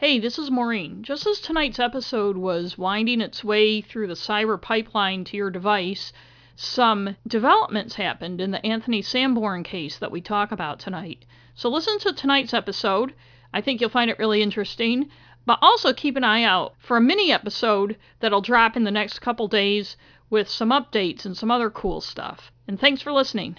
Hey, this is Maureen. Just as tonight's episode was winding its way through the cyber pipeline to your device, some developments happened in the Anthony Sanborn case that we talk about tonight. So listen to tonight's episode. I think you'll find it really interesting. But also keep an eye out for a mini episode that'll drop in the next couple days with some updates and some other cool stuff. And thanks for listening.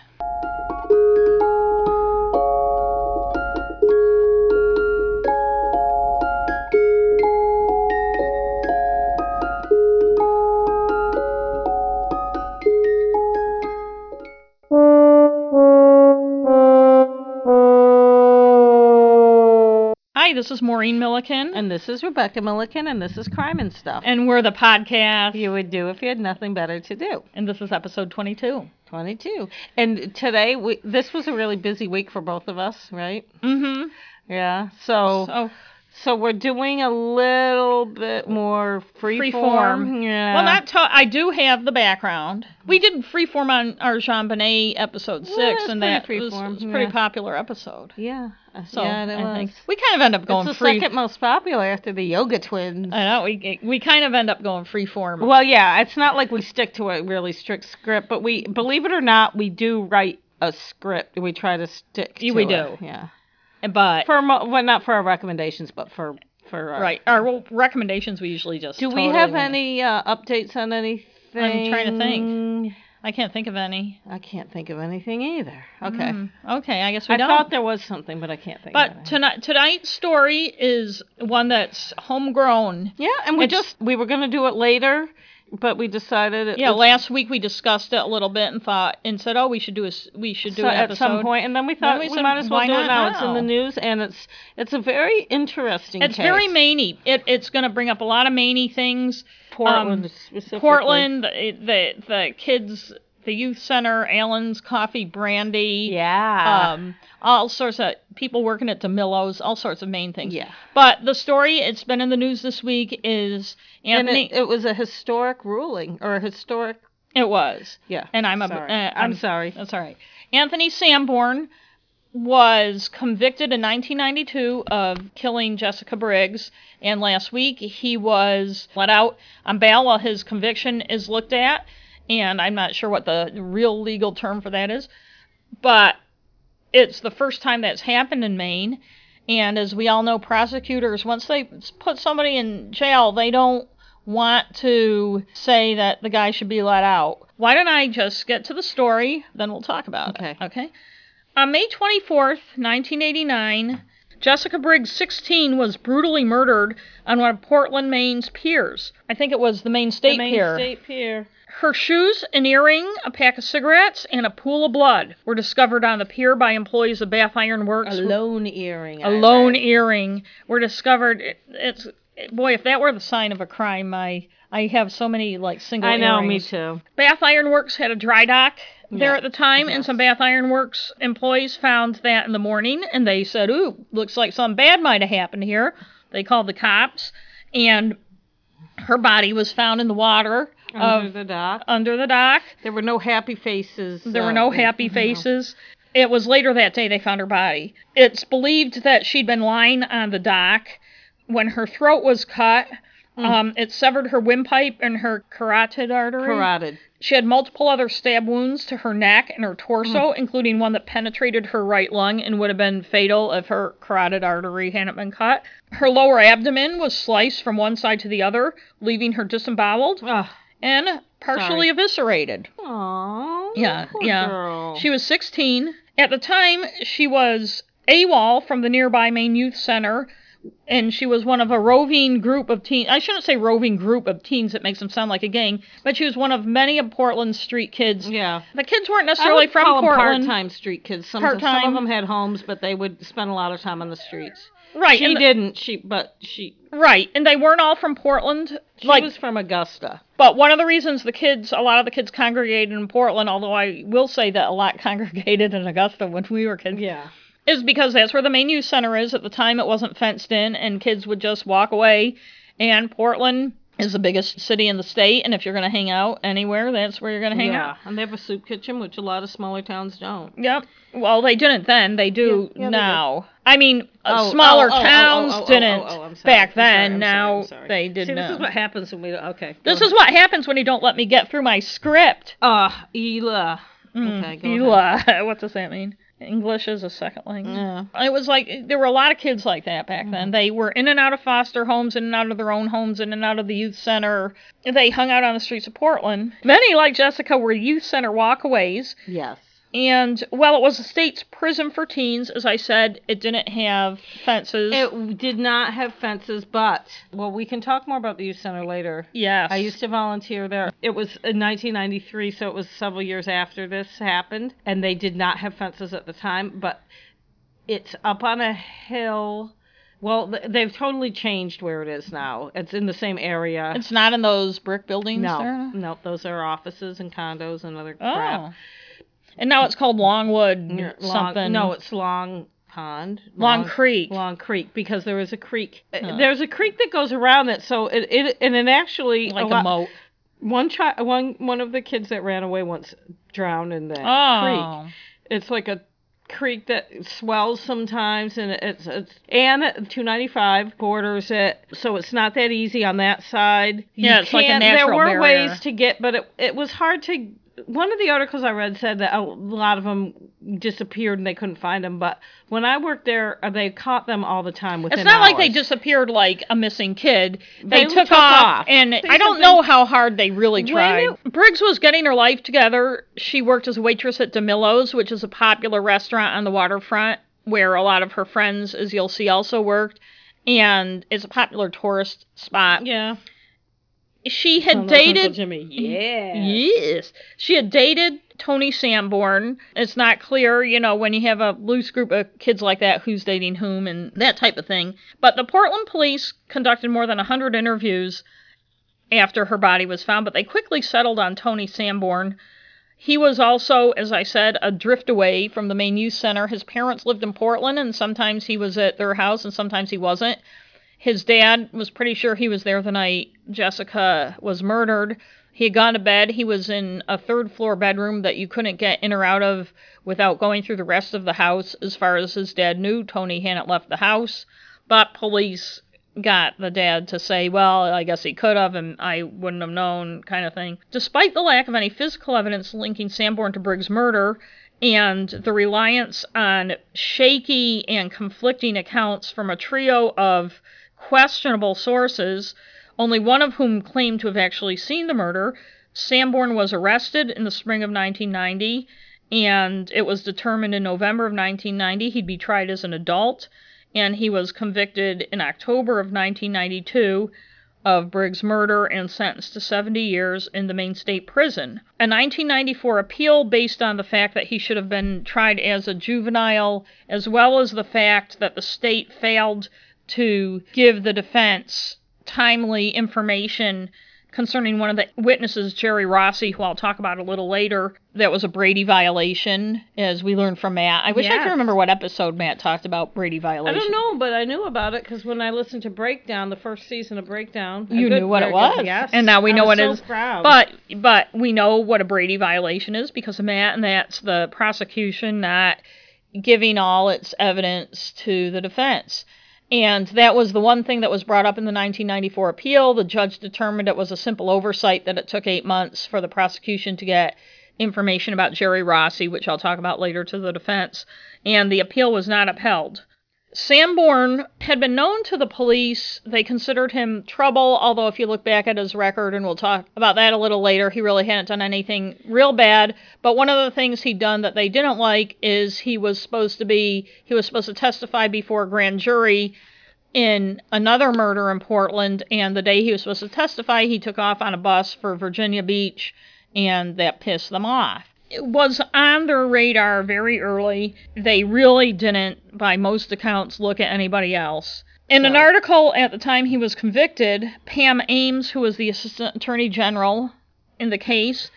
Hi, this is Maureen Milliken. And this is Rebecca Milliken, and this is Crime and Stuff. And we're the podcast. you would do if you had nothing better to do. And this is episode 22. 22. And today, we, this was a really busy week for both of us, right? Mm-hmm. Yeah. So, So, so we're doing a little bit more free, Free form. form. Yeah. well, not to- I do have the background. We did freeform on our Jean Bonnet episode six, and that was, was a pretty yeah. popular episode. Yeah. Uh, so yeah, it I was. think we kind of end up going it's the free. second most popular after the Yoga Twins. I know we we kind of end up going freeform. Well, yeah, it's not like we stick to a really strict script, but we, believe it or not, we do write a script. We try to stick to we it. do. Yeah. But For mo- well, not for our recommendations, but for for our, right, our well, recommendations we usually just. Do totally we have any uh, updates on anything? I'm trying to think. I can't think of any. I can't think of anything either. Okay. Mm, okay, I guess we I don't. thought there was something, but I can't think of it. but tonight tonight's story is one that's homegrown. yeah, and we it's- just we were gonna do it later, but we decided Yeah, was last week we discussed it a little bit and thought and said, oh, we should do a we should do so an at episode. some point, and then we thought we we, said, might as well do it now. It's in the news, and it's it's a very interesting. It's case. very Mainey. It, it's going to bring up a lot of Mainey things. Portland um, specifically. Portland, the, the the kids, the youth center, Allen's Coffee Brandy. Yeah. Um, all sorts of people working at DiMillo's, all sorts of Maine things. Yeah. But the story, it's been in the news this week, is and Anthony. it, it was a historic ruling or a historic. it was. Yeah. And I'm a- sorry. uh, I'm sorry. That's all right. Anthony Sanborn was convicted in 1992 of killing Jessica Briggs, and last week he was let out on bail while his conviction is looked at. And I'm not sure what the real legal term for that is, but it's the first time that's happened in Maine. And as we all know, prosecutors, once they put somebody in jail, they don't want to say that the guy should be let out. Why don't I just get to the story, then we'll talk about Okay. it. Okay. On May 24th, 1989, Jessica Briggs, 16, was brutally murdered on one of Portland, Maine's piers. I think it was the Maine State the Maine Pier. State Pier. Her shoes, an earring, a pack of cigarettes, and a pool of blood were discovered on the pier by employees of Bath Iron Works. A lone earring. A I lone read. earring were discovered. It, it's boy, if that were the sign of a crime, I I have so many like single. I know, earrings. me too. Bath Iron Works had a dry dock there Yeah, at the time, and some Bath Iron Works employees found that in the morning, and they said, "Ooh, looks like something bad might have happened here." They called the cops, and her body was found in the water Under the dock. under the dock. There were no happy faces. There were uh, no happy no. faces. It was later that day they found her body. It's believed that she'd been lying on the dock when her throat was cut. Hmm. Um, it severed her windpipe and her carotid artery. Carotid. She had multiple other stab wounds to her neck and her torso, including one that penetrated her right lung and would have been fatal if her carotid artery hadn't been cut. Her lower abdomen was sliced from one side to the other, leaving her disemboweled Ugh. And partially Sorry. eviscerated. Aww. Yeah, yeah. Girl. She was 16. At the time, she was AWOL from the nearby Maine Youth Center, and she was one of a roving group of teens. I shouldn't say roving group of teens, it makes them sound like a gang, but she was one of many of Portland's street kids. Yeah. The kids weren't necessarily from Portland. part-time street kids. Some, some Part-time. of them had homes, but they would spend a lot of time on the streets. Right. She the- didn't. She, but she, right, and they weren't all from Portland. she like, was from Augusta. But one of the reasons the kids, a lot of the kids congregated in Portland, although I will say that a lot congregated in Augusta when we were kids, Yeah. is because that's where the Maine youth center is. At the time, it wasn't fenced in, and kids would just walk away. And Portland is the biggest city in the state, and if you're going to hang out anywhere, that's where you're going to hang yeah, out. and they have a soup kitchen, which a lot of smaller towns don't. Yep. Well, they didn't then. They do Yeah, yeah, they now. I mean, uh, Oh, smaller oh, oh, oh, towns oh, oh, oh, didn't oh, I'm sorry, back I'm sorry, then. I'm sorry, now I'm sorry. they did See, not. this is what happens when we don't. Okay. This is what happens when you don't let me get through my script. Ah, Ela. okay, go ahead. Ela. what does that mean? English is a second language. Yeah. It was like there were a lot of kids like that back Mm-hmm. then. They were in and out of foster homes, in and out of their own homes, in and out of the youth center. They hung out on the streets of Portland. Many, like Jessica, were youth center walkaways. Yes. And while it was a state's prison for teens, as I said, it didn't have fences. It did not have fences, but well, we can talk more about the youth center later. yes. I used to volunteer there. It was in 1993, so it was several years after this happened, and they did not have fences at the time, but it's up on a hill. Well, they've totally changed where it is now. It's in the same area. It's not in those brick buildings no, there? no, those are offices and condos and other oh. crap. And now it's called Longwood Long- something. No, it's Long Pond. Long Creek. Long Creek, because there is a creek. Uh, Huh. There's a creek that goes around it, so it, it and it actually like a lot, moat. one child, one one of the kids that ran away once drowned in that creek. Oh. It's like a creek that swells sometimes, and it's it's and 295 borders it, so it's not that easy on that side. You Yeah, it's like a natural There were barrier. ways to get, but it it was hard to. One of the articles I read said that a lot of them disappeared and they couldn't find them. But when I worked there, uh, they caught them all the time. Within It's not like they disappeared like a missing kid. They, They took, took off, off. and I don't know how hard they really tried. Briggs was getting her life together. She worked as a waitress at DiMillo's, which is a popular restaurant on the waterfront where a lot of her friends, as you'll see, also worked. And it's a popular tourist spot. Yeah. She had Sounds like Uncle dated Jimmy. Yeah. Yes. She had dated Tony Sanborn. It's not clear, you know, when you have a loose group of kids like that, who's dating whom and that type of thing. But the Portland police conducted more than 100 interviews after her body was found, but they quickly settled on Tony Sanborn. He was also, as I said, a drift away from the Maine youth center. His parents lived in Portland, and sometimes he was at their house and sometimes he wasn't. His dad was pretty sure he was there the night Jessica was murdered. He had gone to bed. He was in a third floor bedroom that you couldn't get in or out of without going through the rest of the house. As far as his dad knew, Tony hadn't left the house. But police got the dad to say, well, I guess he could have, and I wouldn't have known, kind of thing. Despite the lack of any physical evidence linking Sanborn to Briggs' murder, and the reliance on shaky and conflicting accounts from a trio of questionable sources, only one of whom claimed to have actually seen the murder, Sanborn was arrested in the spring of 1990, and it was determined in November of 1990 he'd be tried as an adult, and he was convicted in October of 1992 of Briggs' murder and sentenced to 70 years in the Maine State Prison. A 1994 appeal based on the fact that he should have been tried as a juvenile, as well as the fact that the state failed to give the defense timely information concerning one of the witnesses, Jerry Rossi, who I'll talk about a little later. That was a Brady violation, as we learned from Matt. I wish I could remember what episode Matt talked about Brady violation. I don't know, but I knew about it because when I listened to Breakdown, the first season of Breakdown, You knew what it good- was, Yes, and now we I know what it so is. Proud. But but we know what a Brady violation is because of Matt, and that's the prosecution not giving all its evidence to the defense. And that was the one thing that was brought up in the 1994 appeal. The judge determined it was a simple oversight that it took eight months for the prosecution to get information about Jerry Rossi, which I'll talk about later to the defense, and the appeal was not upheld. Sanborn had been known to the police. They considered him trouble, although if you look back at his record, and we'll talk about that a little later, he really hadn't done anything real bad. But one of the things he'd done that they didn't like is he was supposed to be he was supposed to testify before a grand jury in another murder in Portland, and the day he was supposed to testify, he took off on a bus for Virginia Beach, and that pissed them off. Was on their radar very early. They really didn't, by most accounts, look at anybody else. In an article at the time he was convicted, Pam Ames, who was the Assistant Attorney General in the case,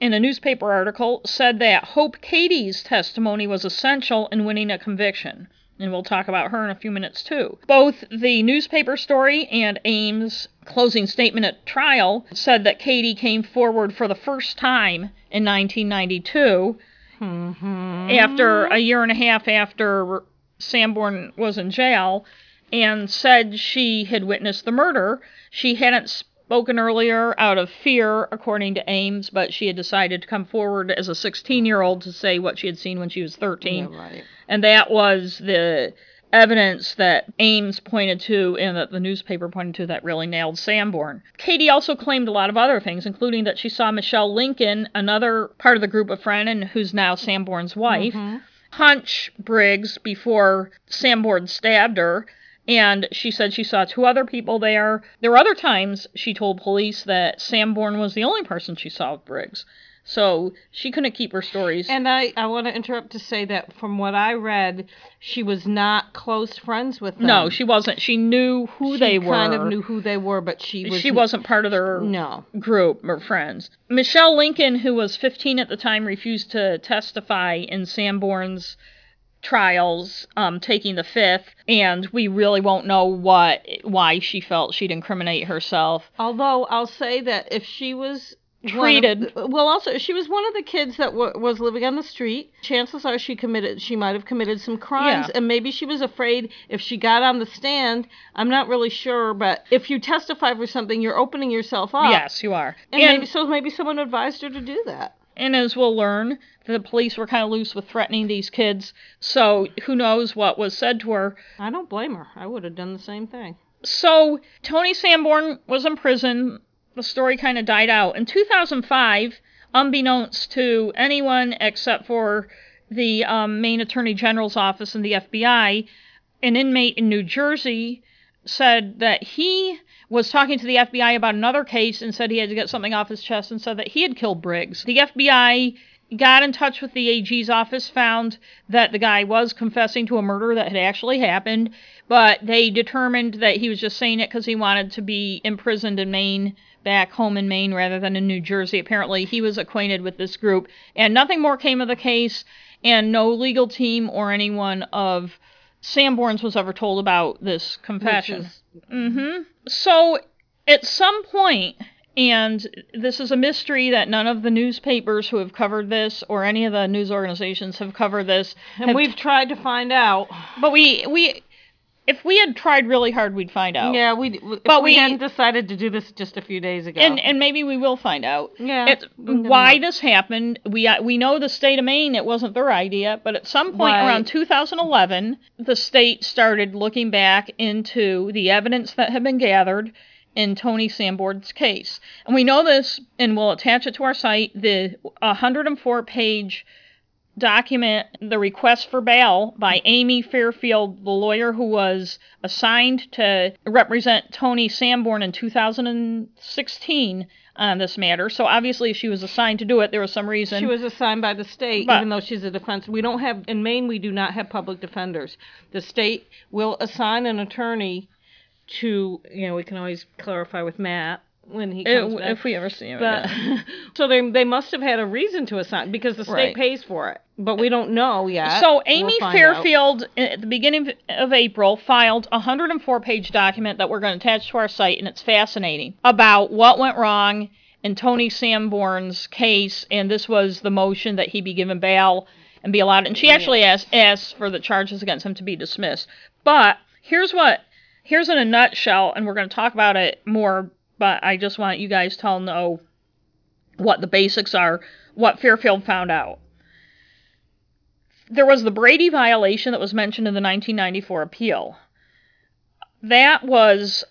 in a newspaper article, said that Hope Cady's testimony was essential in winning a conviction. and we'll talk about her in a few minutes too. Both the newspaper story and Ames' closing statement at trial said that Cady came forward for the first time in 1992 Mm-hmm. after a year and a half after Sanborn was in jail and said she had witnessed the murder. She hadn't spoken earlier out of fear, according to Ames, but she had decided to come forward as a 16 year old to say what she had seen when she was 13. Yeah, right. And that was the evidence that Ames pointed to and that the newspaper pointed to that really nailed Sanborn. Cady also claimed a lot of other things, including that she saw Michelle Lincoln, another part of the group of friends and who's now Sanborn's wife, mm-hmm. punch Briggs before Sanborn stabbed her. And she said she saw two other people there. There were other times she told police that Sanborn was the only person she saw with Briggs. So she couldn't keep her stories. And I, I want to interrupt to say that from what I read, she was not close friends with them. no, she wasn't. She knew who She they were. She kind of knew who they were, but she was she wasn't part of their No. group or friends. Michelle Lincoln, who was 15 at the time, refused to testify in Sanborn's trials, um, taking the fifth, and we really won't know what why she felt she'd incriminate herself. Although I'll say that if she was Treated. well, also she was one of the kids that w- was living on the street. Chances are she committed. She might have committed some crimes, Yeah. and maybe she was afraid if she got on the stand. I'm not really sure, but if you testify for something, you're opening yourself up. Yes, you are. And, maybe so. Maybe someone advised her to do that. And as we'll learn, the police were kind of loose with threatening these kids. So who knows what was said to her. I don't blame her. I would have done the same thing. So Tony Sanborn was in prison. The story kind of died out. In 2005, unbeknownst to anyone except for the um, Maine Attorney General's office and the FBI, an inmate in New Jersey said that he was talking to the FBI about another case and said he had to get something off his chest and said that he had killed Briggs. The FBI got in touch with the AG's office, found that the guy was confessing to a murder that had actually happened, but they determined that he was just saying it because he wanted to be imprisoned in Maine, back home in Maine rather than in New Jersey. Apparently, he was acquainted with this group, and nothing more came of the case, and no legal team or anyone of Sanborn's was ever told about this confession. Is- hmm So at some point, and this is a mystery that none of the newspapers who have covered this or any of the news organizations have covered this. And we've tried to find out. but we we if we had tried really hard, we'd find out. Yeah, we. But we, we- hadn't decided to do this just a few days ago. And and maybe we will find out. Yeah, It's why look. this happened. We uh, we know the state of Maine. It wasn't their idea, but at some point Right. around 2011, the state started looking back into the evidence that had been gathered in Tony Sanborn's case, and we know this, and we'll attach it to our site. The 104 page document the request for bail by Amy Fairfield, the lawyer who was assigned to represent Tony Sanborn in 2016 on this matter. So obviously, she was assigned to do it. There was some reason. She was assigned by the state, But- even though she's a defense. We don't have in Maine. We do not have public defenders. The state will assign an attorney to. You know, we can always clarify with Matt when he comes if, back. if we ever see him but again. so they they must have had a reason to assign because the state Right. pays for it, but we don't know yet. So We'll Amy find Fairfield, uh, at the beginning of April, filed a 104-page document that we're going to attach to our site, and it's fascinating about what went wrong in Tony Sanborn's case, and this was the motion that he be given bail and be allowed. And she actually asked asked for the charges against him to be dismissed. But here's what here's in a nutshell, and we're going to talk about it more. But I just want you guys to all know what the basics are, what Fairfield found out there was the Brady violation that was mentioned in the 1994 appeal. That was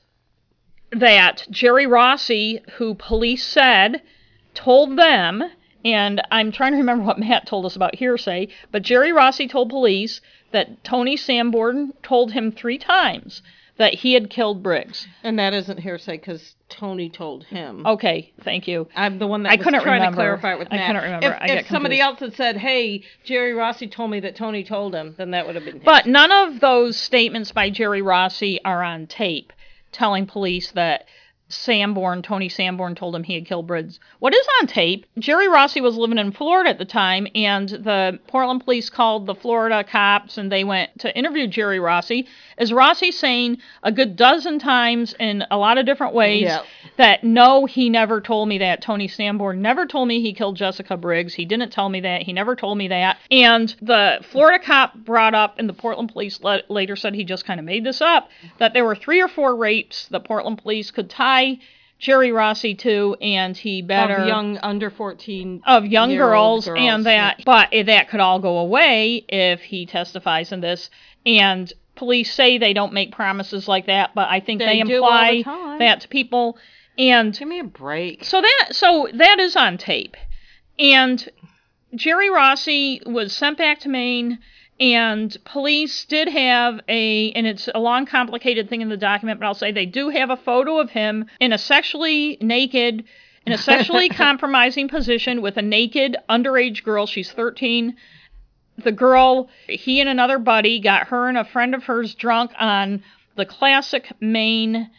that Jerry Rossi, who police said told them, and I'm trying to remember what Matt told us about hearsay, but Jerry Rossi told police that Tony Sanborn told him three times that he had killed Briggs. And that isn't hearsay because Tony told him. Okay, thank you. I'm the one that I was couldn't trying remember. to clarify it with I Matt. couldn't remember. If, I if somebody else had said, "Hey, Jerry Rossi told me that Tony told him," then that would have been. But none of those statements by Jerry Rossi are on tape telling police that Sanborn, Tony Sanborn, told him he had killed Briggs. What is on tape? Jerry Rossi was living in Florida at the time, and the Portland police called the Florida cops and they went to interview Jerry Rossi. Is Rossi saying a good dozen times in a lot of different ways Yeah. that no, he never told me that. Tony Sanborn never told me he killed Jessica Briggs. He didn't tell me that. He never told me that. And the Florida cop brought up, and the Portland police le- later said he just kind of made this up, that there were three or four rapes the Portland police could tie Jerry Rossi too, and he better Of young under 14. of young old girls, and girls, that but that could all go away if he testifies in this. And police say they don't make promises like that but i think they, They all the imply that to people. And Give me a break. so that so that is on tape. And jerry rossi was sent back to maine and police did have a and it's a long complicated thing in the document but i'll say they do have a photo of him in a sexually naked in a sexually compromising position with a naked underage girl. She's 13 the girl he and another buddy got her and a friend of hers drunk on the classic maine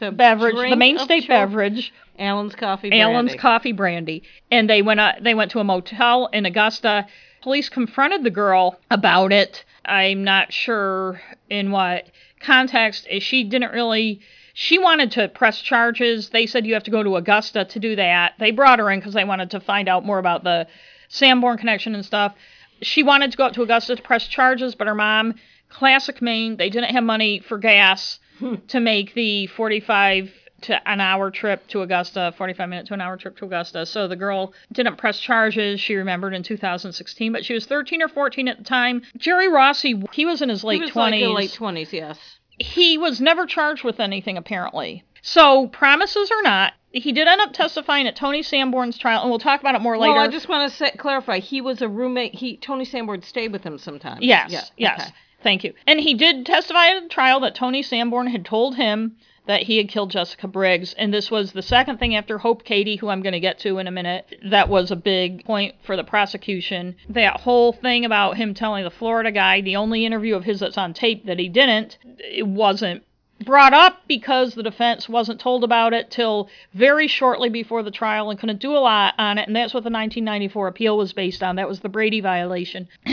The beverage the Maine state choice- beverage. Allen's coffee. Allen's coffee brandy, and they went uh, they went to a motel in Augusta. Police confronted the girl about it. I'm not sure in what context. Eh, she didn't really. She wanted to press charges. They said you have to go to Augusta to do that. They brought her in because they wanted to find out more about the Sanborn connection and stuff. She wanted to go up to Augusta to press charges, but her mom, classic Maine, they didn't have money for gas hmm. to make the 45 to an hour trip to Augusta, 45 minute to an hour trip to Augusta. So the girl didn't press charges. She remembered in 2016, but she was 13 or 14 at the time. Jerry Rossi, he was in his late He was 20s. like late 20s, yes. he was never charged with anything apparently. So promises or not, he did end up testifying at Tony Sanborn's trial, and we'll talk about it more later. Well, I just want to say, clarify. He was a roommate. He Tony Sanborn stayed with him sometimes. Yes, Yeah, yes. okay. Thank you. And he did testify at the trial that Tony Sanborn had told him that he had killed Jessica Briggs. And this was the second thing after Hope Cady, who I'm going to get to in a minute, that was a big point for the prosecution. That whole thing about him telling the Florida guy, the only interview of his that's on tape that he didn't, it wasn't brought up because the defense wasn't told about it till very shortly before the trial and couldn't do a lot on it and that's what the 1994 appeal was based on that was the Brady violation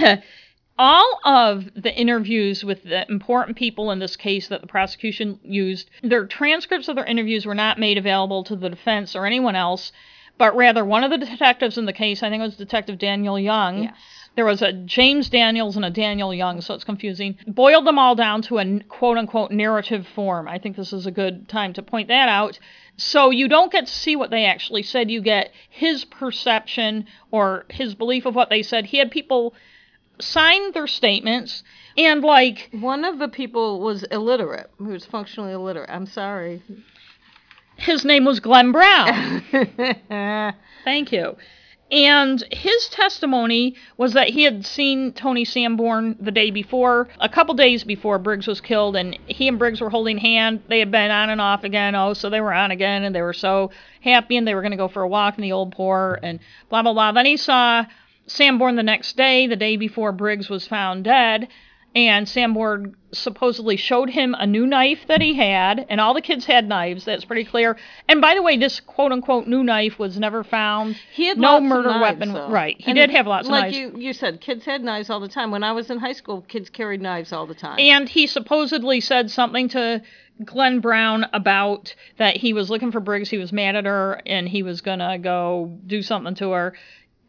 all of the interviews with the important people in this case that the prosecution used, their transcripts of their interviews were not made available to the defense or anyone else, but rather one of the detectives in the case, I think it was Detective Daniel Young. Yes. There was a James Daniels and a Daniel Young, so it's confusing. Boiled them all down to a quote unquote narrative form. I think this is a good time to point that out. So you don't get to see what they actually said. You get his perception or his belief of what they said. He had people sign their statements and like One of the people was illiterate. He was functionally illiterate. I'm sorry. his name was Glenn Brown. Thank you. And his testimony was that he had seen Tony Sanborn the day before, a couple days before Briggs was killed, and he and Briggs were holding hand. They had been on and off again. Oh, so they were on again, and they were so happy, and they were going to go for a walk in the old pour, and blah, blah, blah. Then he saw Sanborn the next day, the day before Briggs was found dead, and Sanborn supposedly showed him a new knife that he had, and all the kids had knives. That's pretty clear. And by the way, this quote unquote new knife was never found. He had no lots of murder knives, weapon. though. Right. He And did have lots of like knives. you, you said, kids had knives all the time. When I was in high school, kids carried knives all the time. And he supposedly said something to Glenn Brown about that he was looking for Briggs, he was mad at her, and he was gonna go do something to her.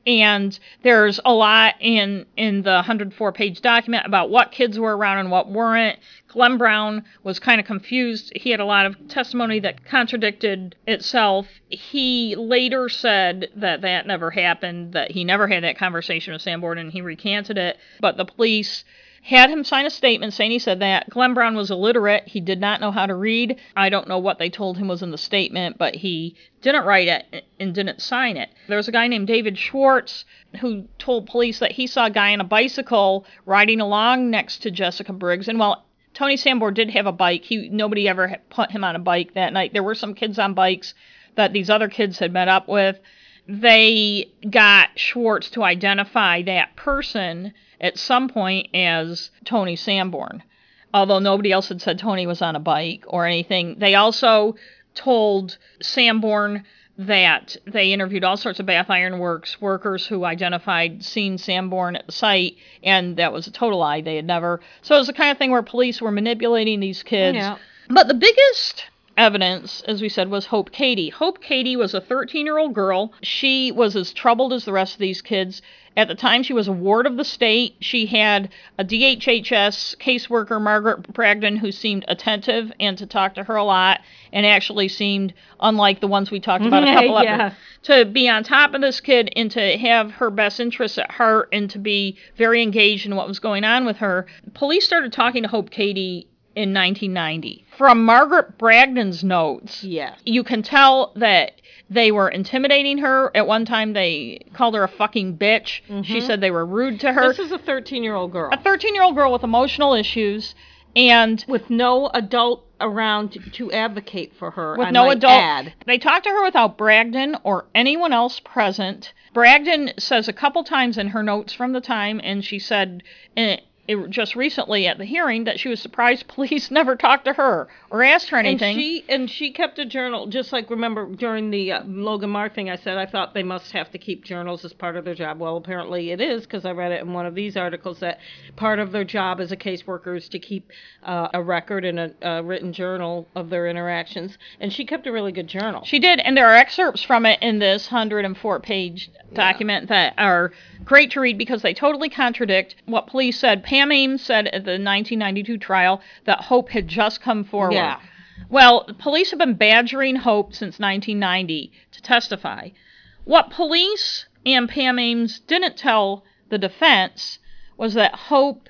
And there's a lot in in the 104 page document about what kids were around and what weren't. Glenn Brown was kind of confused. He had a lot of testimony that contradicted itself. He later said that that never happened, that he never had that conversation with Sanborn, and he recanted it. But the police had him sign a statement saying he said that. Glenn Brown was illiterate. He did not know how to read. I don't know what they told him was in the statement, but he didn't write it and didn't sign it. There was a guy named David Schwartz who told police that he saw a guy on a bicycle riding along next to Jessica Briggs. And while Tony Sanborn did have a bike, he nobody ever put him on a bike that night. There were some kids on bikes that these other kids had met up with. They got Schwartz to identify that person at some point as Tony Sanborn. Although nobody else had said Tony was on a bike or anything. They also told Sanborn that they interviewed all sorts of Bath Iron Works workers who identified seeing Sanborn at the site, and that was a total lie. They had never. So it was the kind of thing where police were manipulating these kids. Yeah. But the biggest evidence, as we said, was Hope Cady. Hope Cady was a 13 year old girl. She was as troubled as the rest of these kids. At the time, she was a ward of the state. She had a DHHS caseworker, Margaret Bragdon, who seemed attentive and to talk to her a lot and actually seemed unlike the ones we talked about a couple Yeah. of to be on top of this kid and to have her best interests at heart and to be very engaged in what was going on with her. Police started talking to Hope Cady in 1990. From Margaret Bragdon's notes, Yes. you can tell that they were intimidating her. At one time, they called her a fucking bitch. She said they were rude to her. This is a 13 year old girl a 13 year old girl with emotional issues and with no adult around to, to advocate for her. with I no adult. add. They talked to her without Bragdon or anyone else present. Bragdon says a couple times in her notes from the time, and she said eh, it, just recently at the hearing that she was surprised police never talked to her or asked her anything. And she and she kept a journal, just like remember during the uh, Logan Marr thing. I said I thought they must have to keep journals as part of their job. Well, apparently it is because I read it in one of these articles that part of their job as a caseworker is to keep uh, a record and a, a written journal of their interactions. And she kept a really good journal. She did, and there are excerpts from it in this 104 page document that are great to read because they totally contradict what police said. Pam Ames said at the 1992 trial that Hope had just come forward. Yeah. Well, police have been badgering Hope since 1990 to testify. What police and Pam Ames didn't tell the defense was that Hope,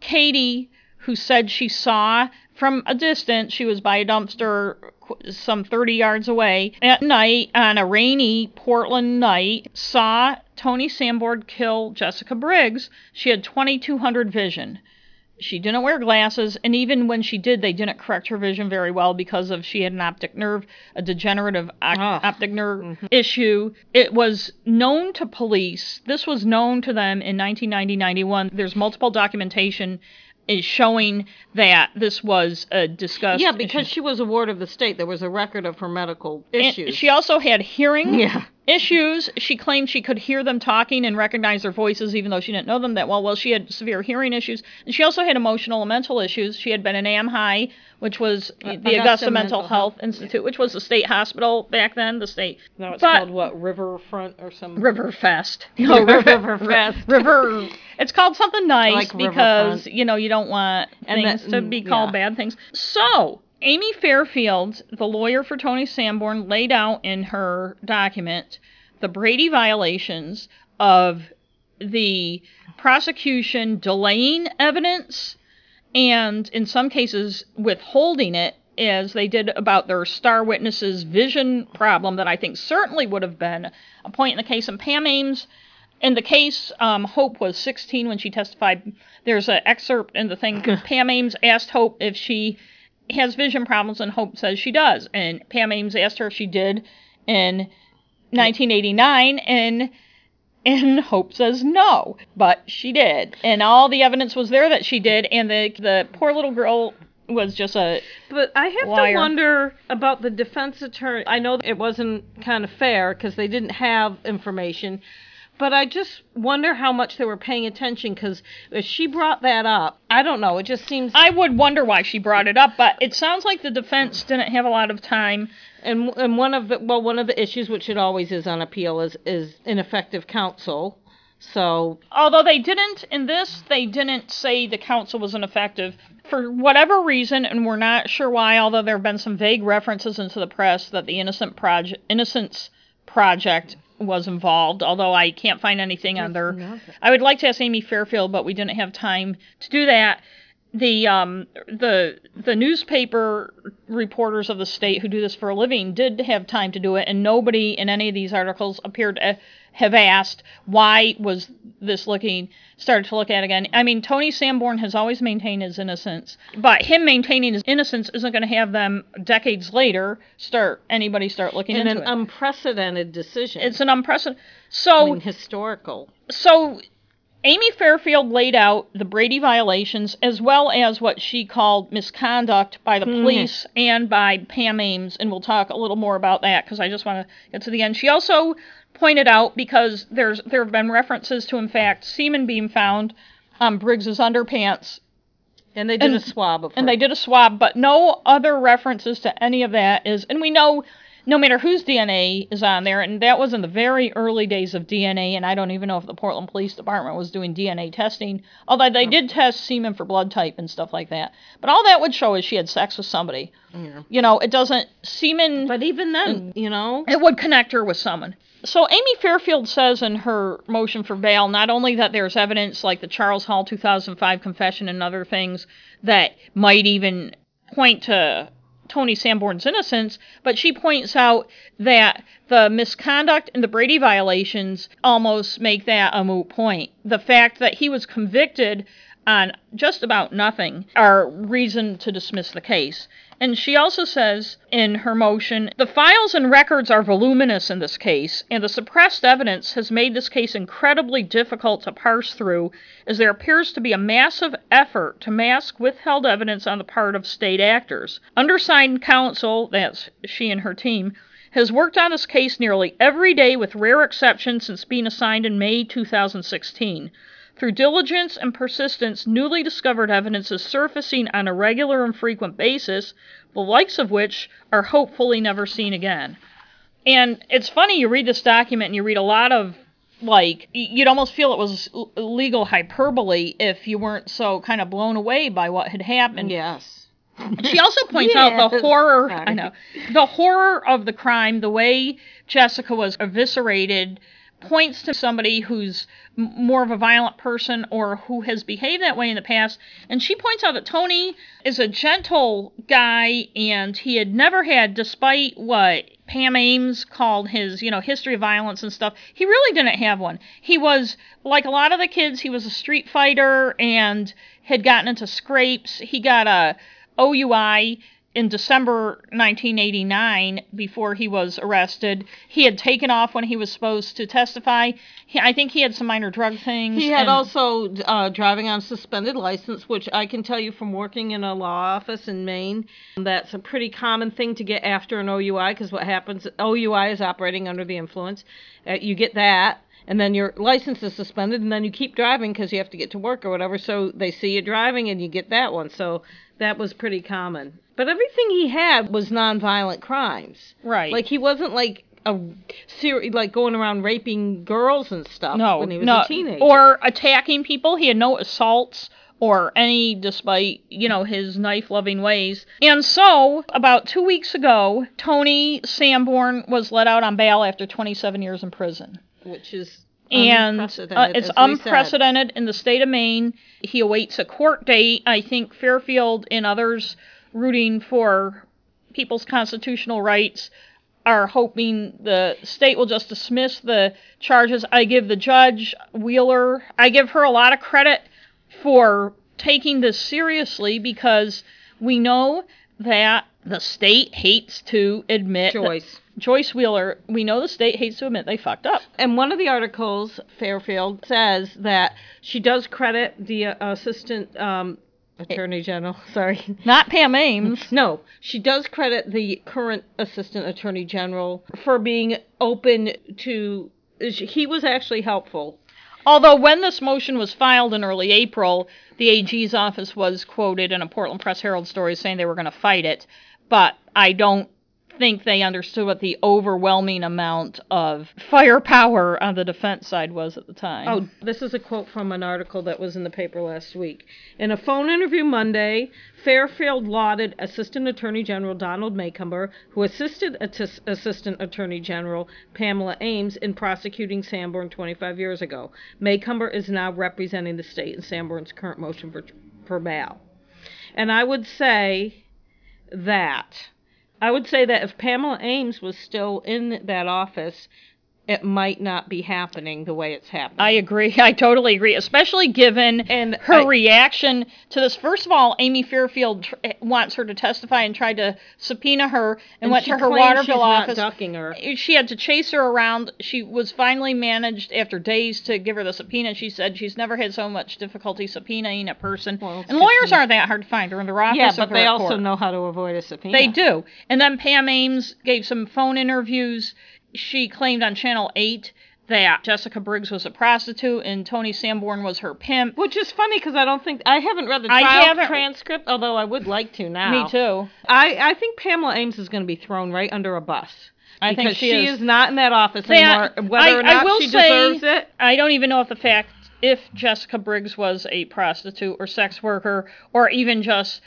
Cady, who said she saw from a distance, she was by a dumpster some 30 yards away at night on a rainy Portland night, saw Tony Sanborn kill Jessica Briggs. She had 2200 vision. She didn't wear glasses, and even when she did, they didn't correct her vision very well because of she had an optic nerve, a degenerative op- Ugh. optic nerve mm-hmm. issue. It was known to police. This was known to them in 1990-91. There's multiple documentation is showing that this was a discussed. yeah, because she was a ward of the state, there was a record of her medical And issues. she also had hearing Yeah. Issues. She claimed she could hear them talking and recognize their voices, even though she didn't know them that well. Well, she had severe hearing issues, and she also had emotional and mental issues. She had been in AMHI, which was the Augusta, Augusta Mental, Mental Health Institute, which was the state hospital back then. The state. now it's but- called what Riverfront or some Riverfest. No, Riverfest. River. It's called something nice Like because Riverfront. you know you don't want And things that- to be called yeah. bad things. So Amy Fairfield, the lawyer for Tony Sanborn, laid out in her document the Brady violations of the prosecution delaying evidence and in some cases withholding it as they did about their star witnesses vision problem that I think certainly would have been a point in the case and Pam Ames. In the case um, Hope was 16 when she testified. There's an excerpt in the thing. Pam Ames asked Hope if she has vision problems and Hope says she does and Pam Ames asked her if she did in 1989 and and Hope says no, but she did, and all the evidence was there that she did, and the the poor little girl was just a But I have Liar. to wonder about the defense attorney. I know it wasn't kind of fair because they didn't have information, but I just wonder how much they were paying attention because if she brought that up, I don't know. It just seems. I would wonder why she brought it up, but it sounds like the defense didn't have a lot of time. and and one of the well, one of the issues, which it always is on appeal, is is ineffective counsel. So Although they didn't in this, they didn't say the counsel was ineffective for whatever reason, and we're not sure why. Although there have been some vague references into the press that the Innocent Project, Innocence Project, was involved. Although I can't find anything on nothing. I would like to ask Amy Fairfield, but we didn't have time to do that. The um the the newspaper reporters of the state who do this for a living did have time to do it, and nobody in any of these articles appeared to have asked why was this looking started to look at again. I mean, Tony Sanborn has always maintained his innocence, but him maintaining his innocence isn't going to have them decades later start anybody start looking in into an it. unprecedented decision. it's an unprecedented. I So mean, historical. so Amy Fairfield laid out the Brady violations as well as what she called misconduct by the Mhm. police and by Pam Ames, and we'll talk a little more about that because I just want to get to the end. She also pointed out because there's there have been references to in fact semen being found on Briggs's underpants And they did And- a swab of her. and they did a swab, but no other references to any of that is, and we know no matter whose DNA is on there, and that was in the very early days of DNA, and I don't even know if the Portland Police Department was doing DNA testing, although they did test semen for blood type and stuff like that. But all that would show is she had sex with somebody. Yeah. You know, it doesn't, semen, But even then, you know, it would connect her with someone. So Amy Fairfield says in her motion for bail not only that there's evidence like the Charles Hall 2005 confession and other things that might even point to Tony Sanborn's innocence, but she points out that the misconduct and the Brady violations almost make that a moot point. The fact that he was convicted on just about nothing are reason to dismiss the case. And she also says in her motion the files and records are voluminous in this case, and the suppressed evidence has made this case incredibly difficult to parse through, as there appears to be a massive effort to mask withheld evidence on the part of state actors. Undersigned counsel, that's she and her team, has worked on this case nearly every day with rare exceptions since being assigned in May 2016. Through diligence and persistence, newly discovered evidence is surfacing on a regular and frequent basis, the likes of which are hopefully never seen again. And it's funny, you read this document and you read a lot of, like, you'd almost feel it was legal hyperbole if you weren't so kind of blown away by what had happened. yes. She also points out the horror. Sorry. I know the horror of the crime, the way Jessica was eviscerated, points to somebody who's more of a violent person or who has behaved that way in the past. And she points out that Tony is a gentle guy, and he had never had, despite what Pam Ames called his, you know, history of violence and stuff. He really didn't have one. He was like a lot of the kids. He was a street fighter and had gotten into scrapes. He got a OUI in December 1989 before he was arrested. He had taken off when he was supposed to testify. He, I think he had some minor drug things. He had also uh, driving on suspended license, which I can tell you from working in a law office in Maine, that's a pretty common thing to get after an OUI because what happens, OUI is operating under the influence. Uh, you get that, and then your license is suspended, and then you keep driving because you have to get to work or whatever. So they see you driving, and you get that one. So that was pretty common. But everything he had was nonviolent crimes. right. Like he wasn't like a ser- like going around raping girls and stuff no, when he was no, a teenager. or attacking people. He had no assaults or any, despite you know his knife-loving ways. And so, about two weeks ago, Tony Sanborn was let out on bail after 27 years in prison. which is and uh, it's we said. unprecedented in the state of Maine. He awaits a court date. I think Fairfield and others rooting for people's constitutional rights are hoping the state will just dismiss the charges. I give the judge Wheeler, I give her a lot of credit for taking this seriously because we know that the state hates to admit Joyce. Joyce Wheeler, we know the state hates to admit they fucked up. And one of the articles, Fairfield says that she does credit the uh, assistant um, attorney general. Sorry. Not Pam Ames. No, she does credit the current assistant attorney general for being open to. He was actually helpful. Although when this motion was filed in early April, the AG's office was quoted in a Portland Press Herald story saying they were going to fight it, but I don't think they understood what the overwhelming amount of firepower on the defense side was at the time. Oh, this is a quote from an article that was in the paper last week. In a phone interview Monday, Fairfield lauded Assistant Attorney General Donald Macomber, who assisted Assistant Attorney General Pamela Ames in prosecuting Sanborn 25 years ago. Macomber is now representing the state in Sanborn's current motion for, for bail. And I would say that I would say that if Pamela Ames was still in that office, it might not be happening the way it's happening. I agree. I totally agree, especially given And her I- reaction to this. First of all, Amy Fairfield tr- eh, wants her to testify and tried to subpoena her and, And went to her Waterville office. ducking her. Eh, she had to chase her around. She was finally managed after days to give her the subpoena. She said she's never had so much difficulty subpoenaing a person. Well, and lawyers aren't that hard to find. They're in their office. yeah, but they also court. know how to avoid a subpoena. They do. And then Pam Ames gave some phone interviews. She claimed on Channel 8 that Jessica Briggs was a prostitute and Tony Sanborn was her pimp. Which is funny because I don't think I haven't read the I trial haven't- transcript, although I would like to now. Me too. I, I think Pamela Ames is going to be thrown right under a bus. I think because she is. not in that office anymore. Whether I- or I not will she say- deserves it. I don't even know if the fact if Jessica Briggs was a prostitute or sex worker or even just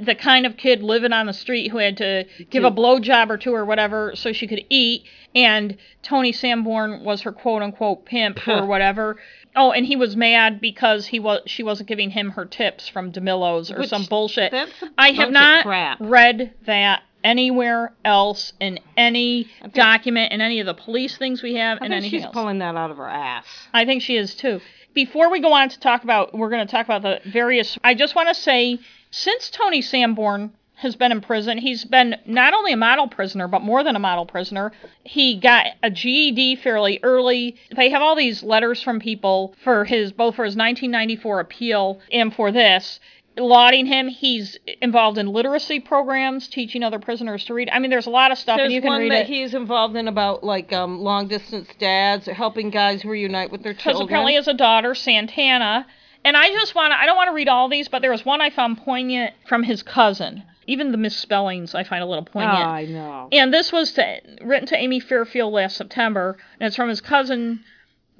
the kind of kid living on the street who had to give a blowjob or two or whatever so she could eat, and Tony Sanborn was her quote unquote pimp or whatever. Oh, and he was mad because he was she wasn't giving him her tips from DiMillo's or Which- some bullshit. that's I have not crap. read that anywhere else in any document in any of the police things we have I and think she's else. pulling that out of her ass. I think she is too. Before we go on to talk about, we're going to talk about the various. I just want to say, since Tony Sanborn has been in prison, he's been not only a model prisoner, but more than a model prisoner. He got a GED fairly early. They have all these letters from people for his, both for his 1994 appeal and for this. Lauding him, he's involved in literacy programs, teaching other prisoners to read. I mean, there's a lot of stuff, There's and you can one read that it. he's involved in about like um, long distance dads or helping guys reunite with their children. because apparently his a daughter, Santana. And I just want to, I don't want to read all these, but there was one I found poignant from his cousin. Even the misspellings I find a little oh, poignant. Ah, I know. And this was to, written to Amy Fairfield last September, and it's from his cousin,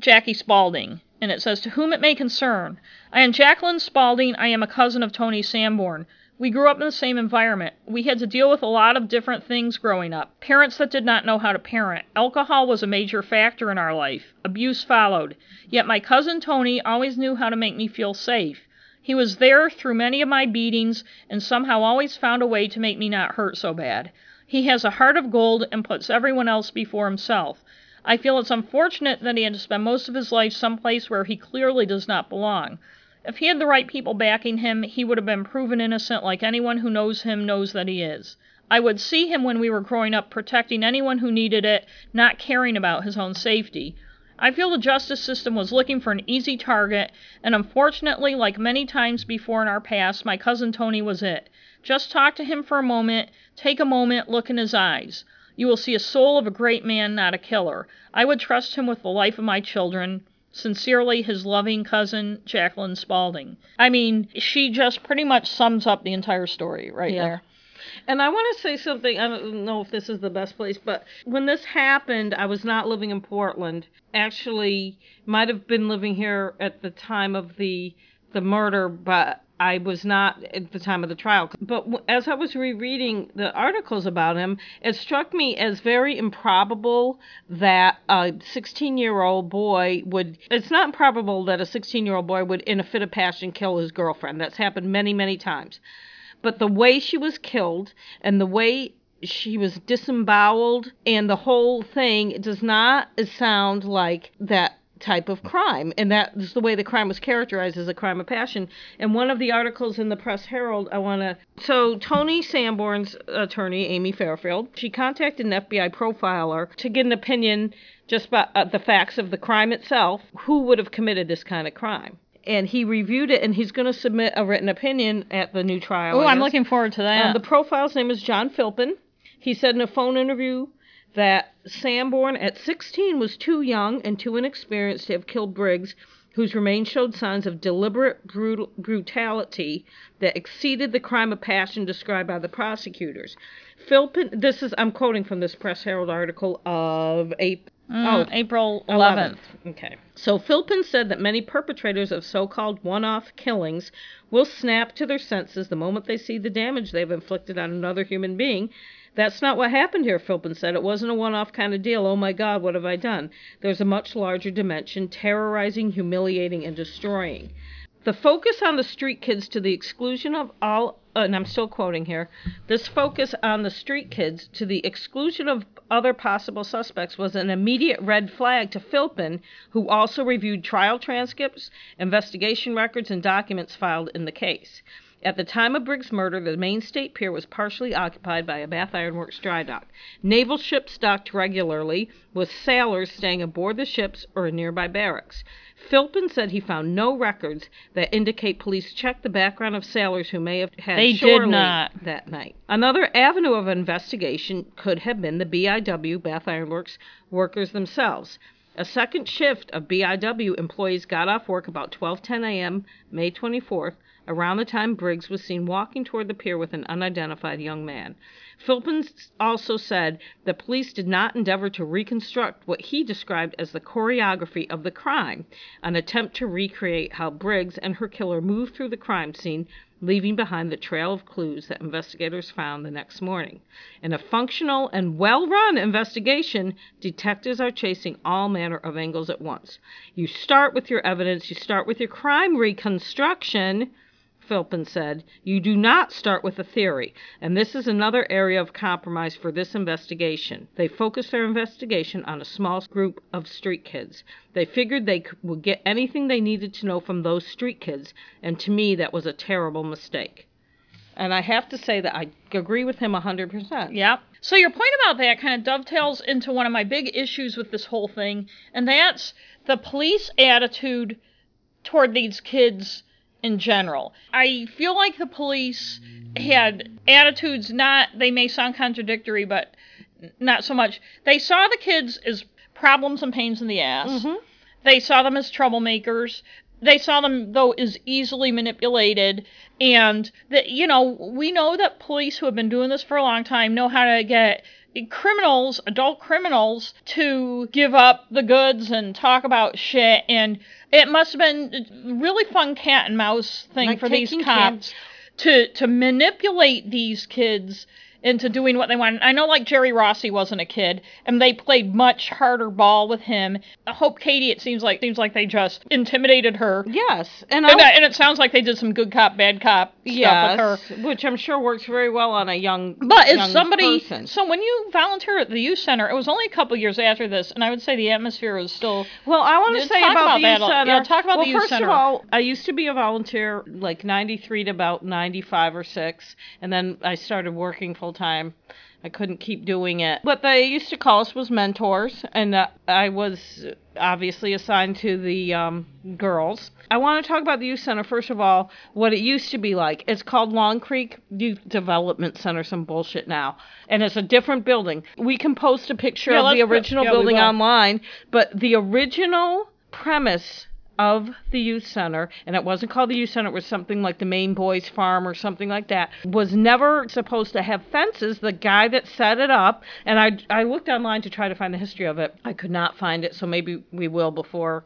Jackie Spalding. And it says, To whom it may concern, I am Jacqueline Spalding. I am a cousin of Tony Sanborn. We grew up in the same environment. We had to deal with a lot of different things growing up. Parents that did not know how to parent. Alcohol was a major factor in our life. Abuse followed. Yet my cousin Tony always knew how to make me feel safe. He was there through many of my beatings and somehow always found a way to make me not hurt so bad. He has a heart of gold and puts everyone else before himself. I feel it's unfortunate that he had to spend most of his life someplace where he clearly does not belong. If he had the right people backing him, he would have been proven innocent like anyone who knows him knows that he is. I would see him when we were growing up protecting anyone who needed it, not caring about his own safety. I feel the justice system was looking for an easy target, and unfortunately, like many times before in our past, my cousin Tony was it. Just talk to him for a moment, take a moment, look in his eyes. You will see a soul of a great man, not a killer. I would trust him with the life of my children. Sincerely, his loving cousin, Jacqueline Spalding. I mean, she just pretty much sums up the entire story right Yeah. there. And I want to say something. I don't know if this is the best place, but when this happened, I was not living in Portland. Actually, might have been living here at the time of the the murder, but I was not at the time of the trial. But as I was rereading the articles about him, it struck me as very improbable that a 16 year old boy would. It's not improbable that a 16 year old boy would, in a fit of passion, kill his girlfriend. That's happened many, many times but the way she was killed and the way she was disemboweled and the whole thing it does not sound like that type of crime and that is the way the crime was characterized as a crime of passion and one of the articles in the press herald i want to so tony sanborn's attorney amy fairfield she contacted an fbi profiler to get an opinion just about uh, the facts of the crime itself who would have committed this kind of crime and he reviewed it and he's going to submit a written opinion at the new trial. Oh, I'm looking forward to that. Um, the profile's name is John Philpin. He said in a phone interview that Sanborn at 16 was too young and too inexperienced to have killed Briggs, whose remains showed signs of deliberate brutal, brutality that exceeded the crime of passion described by the prosecutors. Philpin, this is I'm quoting from this Press Herald article of April. Mm, April 11th. Okay. So Philpin said that many perpetrators of so-called one-off killings will snap to their senses the moment they see the damage they've inflicted on another human being. That's not what happened here, Philpin said. It wasn't a one-off kind of deal. Oh my God, what have I done? There's a much larger dimension, terrorizing, humiliating, and destroying. The focus on the street kids to the exclusion of all, uh, and I'm still quoting here, this focus on the street kids to the exclusion of other possible suspects was an immediate red flag to Philpin, who also reviewed trial transcripts, investigation records, and documents filed in the case. At the time of Briggs' murder, the Maine state pier was partially occupied by a Bath Iron Works dry dock. Naval ships docked regularly, with sailors staying aboard the ships or in nearby barracks. Philpin said he found no records that indicate police checked the background of sailors who may have had They shore did not. that night. Another avenue of investigation could have been the BIW Bath Iron Works workers themselves. A second shift of BIW employees got off work about 12:10 a.m. May 24th, around the time Briggs was seen walking toward the pier with an unidentified young man. Philpin also said the police did not endeavor to reconstruct what he described as the choreography of the crime, an attempt to recreate how Briggs and her killer moved through the crime scene, leaving behind the trail of clues that investigators found the next morning. In a functional and well run investigation, detectives are chasing all manner of angles at once. You start with your evidence, you start with your crime reconstruction. Philpin said, You do not start with a theory, and this is another area of compromise for this investigation. They focused their investigation on a small group of street kids. They figured they would get anything they needed to know from those street kids, and to me, that was a terrible mistake. And I have to say that I agree with him 100%. Yep. So your point about that kind of dovetails into one of my big issues with this whole thing, and that's the police attitude toward these kids in general. I feel like the police had attitudes not they may sound contradictory, but not so much. They saw the kids as problems and pains in the ass. Mhm. They saw them as troublemakers. They saw them though as easily manipulated and that you know, we know that police who have been doing this for a long time know how to get criminals, adult criminals, to give up the goods and talk about shit. And it must have been a really fun cat and mouse thing Like for these cops to to manipulate these kids into doing what they want. I know like Jerry Rossi wasn't a kid and they played much harder ball with him. I Hope Cady it seems like seems like they just intimidated her. Yes, and And, I, and it sounds like they did some good cop bad cop stuff with her. which I'm sure works very well on a young But young somebody, person. so when you volunteer at the youth center, it was only a couple years after this, and I would say the atmosphere was still. Well, I want to say about, about the youth a- center. yeah, talk about well, the youth first center. of all, I used to be a volunteer like 93 to about 95 or 6, and then I started working full time. I couldn't keep doing it. What they used to call us was mentors, and uh, I was obviously assigned to the um, girls. I want to talk about the youth center first of all. What it used to be like. It's called Long Creek Youth Development Center. Some bullshit now, and it's a different building. We can post a picture Yeah, of the put- original yeah, building online, but the original premise of the youth center, and it wasn't called the youth center, it was something like the Maine Boys Farm or something like that, was never supposed to have fences. The guy that set it up, and I, I looked online to try to find the history of it. I could not find it, so maybe we will before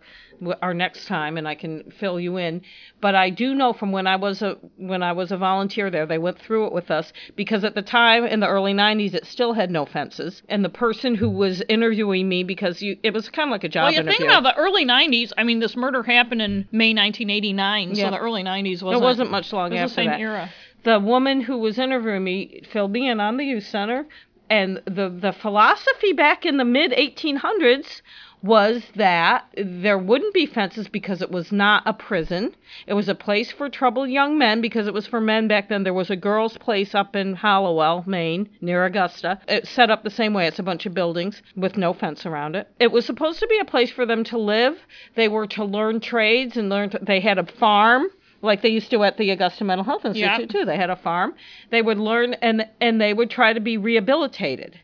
our next time and I can fill you in. But I do know from when I was a when I was a volunteer there, they went through it with us because at the time in the early 90s it still had no fences. And the person who was interviewing me because you it was kind of like a job Well, you interview. think about the early '90s. I mean, this murder happened in May 1989, Yeah. so the early '90s wasn't. It wasn't much long It was after the same that. era. the woman who was interviewing me filled me in on the youth center and the the philosophy back in the mid 1800s was that there wouldn't be fences because it was not a prison. It was a place for troubled young men because it was for men back then. There was a girls' place up in Hallowell, Maine, near Augusta. It's set up the same way. It's a bunch of buildings with no fence around it. It was supposed to be a place for them to live. They were to learn trades and learn. they had a farm like they used to at the Augusta Mental Health Institute Yep. too. They had a farm. They would learn and and they would try to be rehabilitated.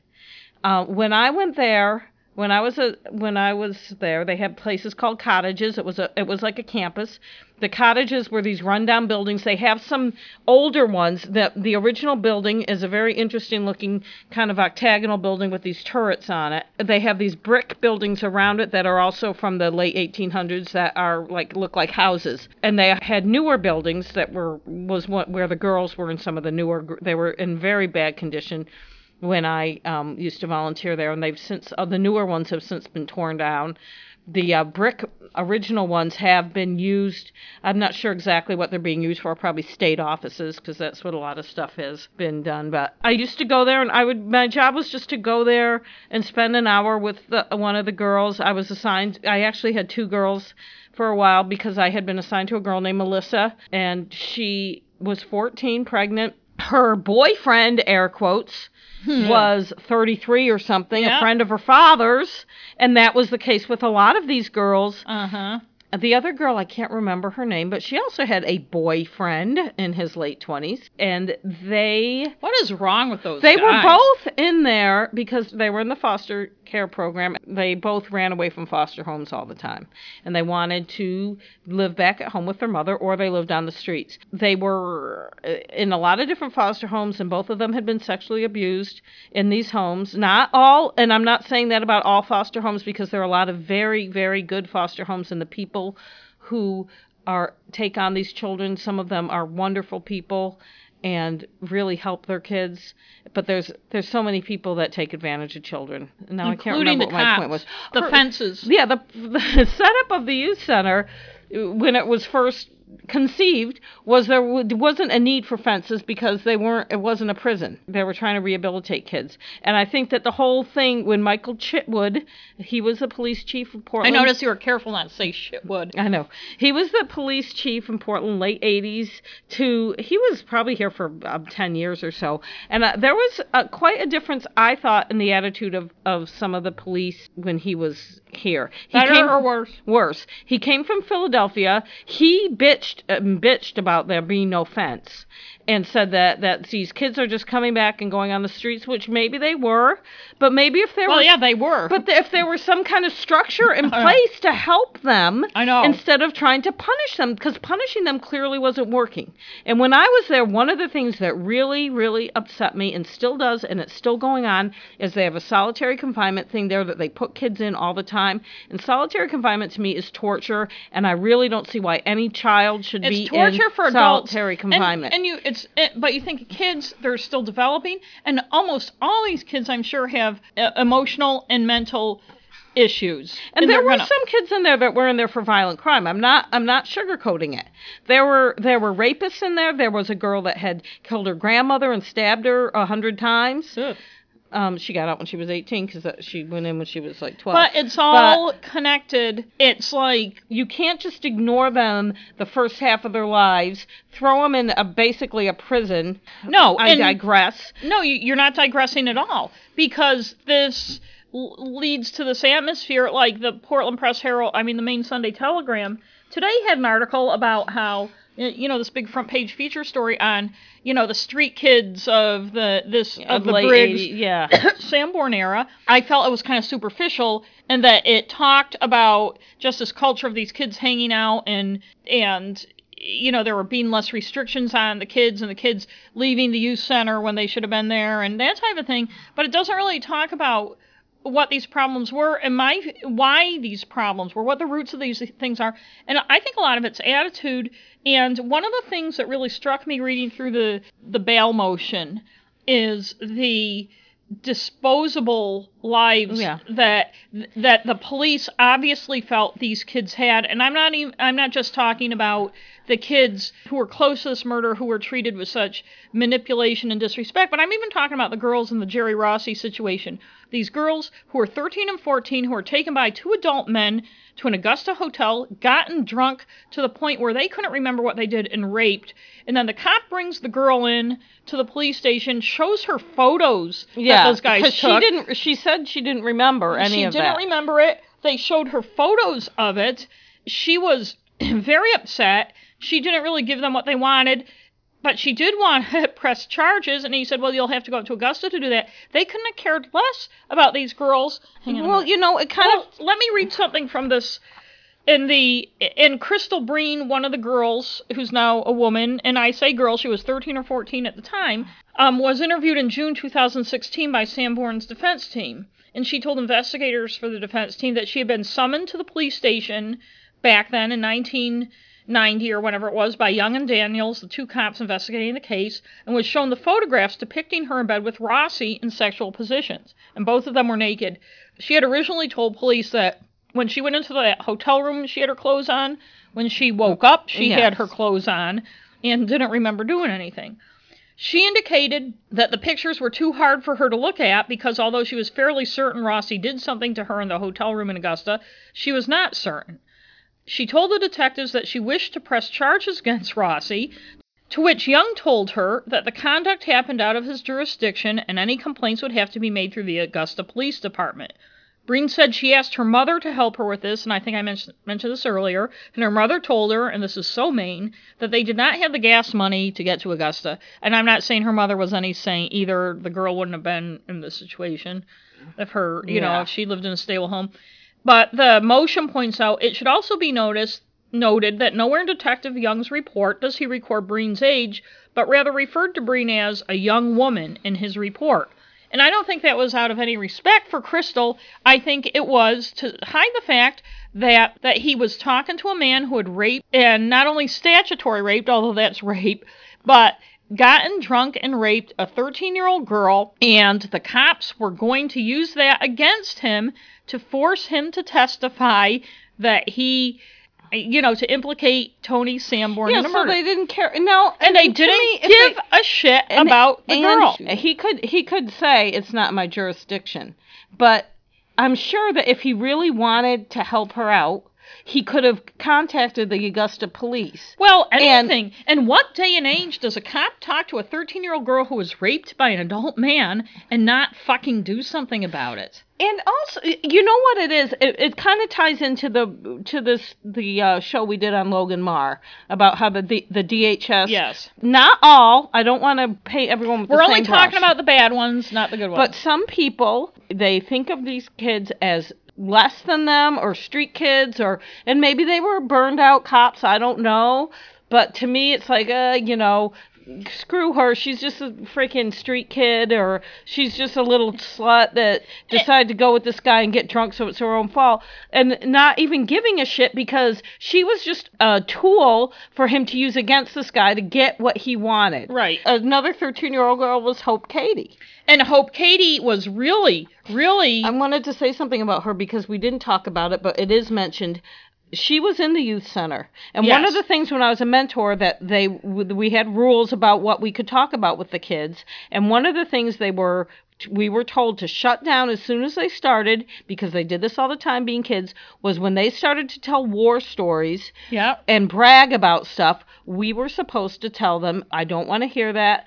Uh, when I went there, when I was a when I was there, they had places called cottages. It was a it was like a campus. The cottages were these rundown buildings. They have some older ones. The the original building is a very interesting looking kind of octagonal building with these turrets on it. They have these brick buildings around it that are also from the late 1800s that are like look like houses. And they had newer buildings that were was what, where the girls were in some of the newer. They were in very bad condition when I um, used to volunteer there, and they've since uh, the newer ones have since been torn down. The uh, brick original ones have been used. I'm not sure exactly what they're being used for. Probably state offices because that's what a lot of stuff has been done. But I used to go there, and I would. My job was just to go there and spend an hour with the, one of the girls. I was assigned. I actually had two girls for a while because I had been assigned to a girl named Melissa, and she was 14, pregnant. Her boyfriend, air quotes, Hmm. was 33 or something, Yeah. a friend of her father's, and that was the case with a lot of these girls. Uh huh. The other girl, I can't remember her name, but she also had a boyfriend in his late 20s, and they What is wrong with those? they were both in there because they were in the foster care program. They both ran away from foster homes all the time. And they wanted to live back at home with their mother or they lived on the streets. They were uh, in a lot of different foster homes and both of them had been sexually abused in these homes. Not all, and I'm not saying that about all foster homes because there are a lot of very, very good foster homes and the people who are take on these children, some of them are wonderful people and really help their kids. But there's there's so many people that take advantage of children. Now I can't remember the what my point was. the Her- fences. Yeah, the, the setup of the youth center when it was first conceived was there wasn't a need for fences because they weren't it wasn't a prison they were trying to rehabilitate kids and i think that the whole thing when michael chitwood he was the police chief of portland I noticed you were careful not to say chitwood I know. He was the police chief in Portland late 80s to he was probably here for uh, 10 years or so. And uh, there was uh, quite a difference I thought in the attitude of of some of the police when he was here. He Better came, or worse? Worse. He came from Philadelphia. He bitched uh, bitched about there being no fence and said that that these kids are just coming back and going on the streets, which maybe they were, but maybe if there Well, was yeah, they were. but if there was some kind of structure in uh. place to help them, I know. instead of trying to punish them, because punishing them clearly wasn't working. And when I was there, one of the things that really, really upset me, and still does, and it's still going on, is they have a solitary confinement thing there that they put kids in all the time. And solitary confinement to me is torture, and I really don't see why any child should it's be torture in for adults. solitary And- confinement. And, you, it's, it, but you think kids, they're still developing, and almost all these kids, I'm sure, have uh, emotional and mental issues. And there were gonna- some kids in there that were in there for violent crime. I'm not I'm not sugarcoating it. There were there were rapists in there. There was a girl that had killed her grandmother and stabbed her a hundred times. Ugh. Um, she got out when she was 18 because she went in when she was like 12. But it's all connected. It's like you can't just ignore them the first half of their lives, throw them in a basically a prison. No, I and- digress. No, you- you're not digressing at all because this l- leads to this atmosphere. Like the Portland Press Herald, I mean the Maine Sunday Telegram today had an article about how you know this big front page feature story on you know the street kids of the this of the late Briggs 80 yeah. Sanborn era, I felt it was kind of superficial and that it talked about just this culture of these kids hanging out and and you know there were being less restrictions on the kids and the kids leaving the youth center when they should have been there and that type of thing, but it doesn't really talk about what these problems were and my why these problems were, what the roots of these things are. And I think a lot of it's attitude. And one of the things that really struck me reading through the the bail motion is the disposable lives Yeah. that that the police obviously felt these kids had and I'm not even I'm not just talking about the kids who were close to this murder who were treated with such manipulation and disrespect but I'm even talking about the girls in the Jerry Rossi situation these girls who are 13 and 14 who were taken by two adult men to an Augusta hotel, gotten drunk to the point where they couldn't remember what they did and raped. And then the cop brings the girl in to the police station, shows her photos Yeah, that those guys took. she didn't. She said she didn't remember any she of didn't that. remember it. They showed her photos of it. She was very upset. She didn't really give them what they wanted. But she did want to press charges, and he said, "Well, you'll have to go up to Augusta to do that." They couldn't have cared less about these girls. Hang on a well, you know, it kind well, of let me read something from this. In the in Crystal Breen, one of the girls who's now a woman, and I say girl, she was 13 or 14 at the time, um, was interviewed in June 2016 by Sanborn's defense team, and she told investigators for the defense team that she had been summoned to the police station back then in 90 or whenever it was by Young and Daniels, the two cops investigating the case, and was shown the photographs depicting her in bed with Rossi in sexual positions, and both of them were naked. She had originally told police that when she went into the hotel room, she had her clothes on. When she woke up, she Yes. had her clothes on and didn't remember doing anything. She indicated that the pictures were too hard for her to look at because although she was fairly certain Rossi did something to her in the hotel room in Augusta, she was not certain. She told the detectives that she wished to press charges against Rossi, to which Young told her that the conduct happened out of his jurisdiction and any complaints would have to be made through the Augusta Police Department. Breen said she asked her mother to help her with this, and I think I mentioned, mentioned this earlier, and her mother told her, and this is so mean, that they did not have the gas money to get to Augusta. And I'm not saying her mother was any saint either. The girl wouldn't have been in this situation if her, you know, if she lived in a stable home. But the motion points out it should also be noticed noted that nowhere in Detective Young's report does he record Breen's age, but rather referred to Breen as a young woman in his report. And I don't think that was out of any respect for Crystal. I think it was to hide the fact that that he was talking to a man who had raped and not only statutory raped, although that's rape, but gotten drunk and raped a 13-year-old girl and the cops were going to use that against him to force him to testify that he you know, to implicate Tony Sanborn Yeah, in a so murder. they didn't care. No, and they didn't me, give they- a shit and- about the and girl. He could he could say it's not my jurisdiction, but I'm sure that if he really wanted to help her out, he could have contacted the Augusta police. Well, And- anything. And, what day and age does a cop talk to a 13 year old girl who was raped by an adult man and not fucking do something about it? And also, you know what it is? It, it kind of ties into the to this the uh, show we did on Logan Marr about how the the, the DHS. Yes. Not all. I don't want to paint everyone with We're only talking brush. about the bad ones, not the good ones. But some people, they think of these kids as less than them or street kids or and maybe they were burned out cops, I don't know. But to me it's like uh, you know, screw her. She's just a freaking street kid or she's just a little slut that decided to go with this guy and get drunk so it's her own fault. And not even giving a shit because she was just a tool for him to use against this guy to get what he wanted. Right. Another 13 year old girl was Hope Cady. and Hope Cady was really, really. I wanted to say something about her because we didn't talk about it, but it is mentioned. She was in the youth center, and one of the things when I was a mentor that they we had rules about what we could talk about with the kids, and one of the things they were we were told to shut down as soon as they started because they did this all the time being kids was when they started to tell war stories yeah. and brag about stuff we were supposed to tell them i don't want to hear that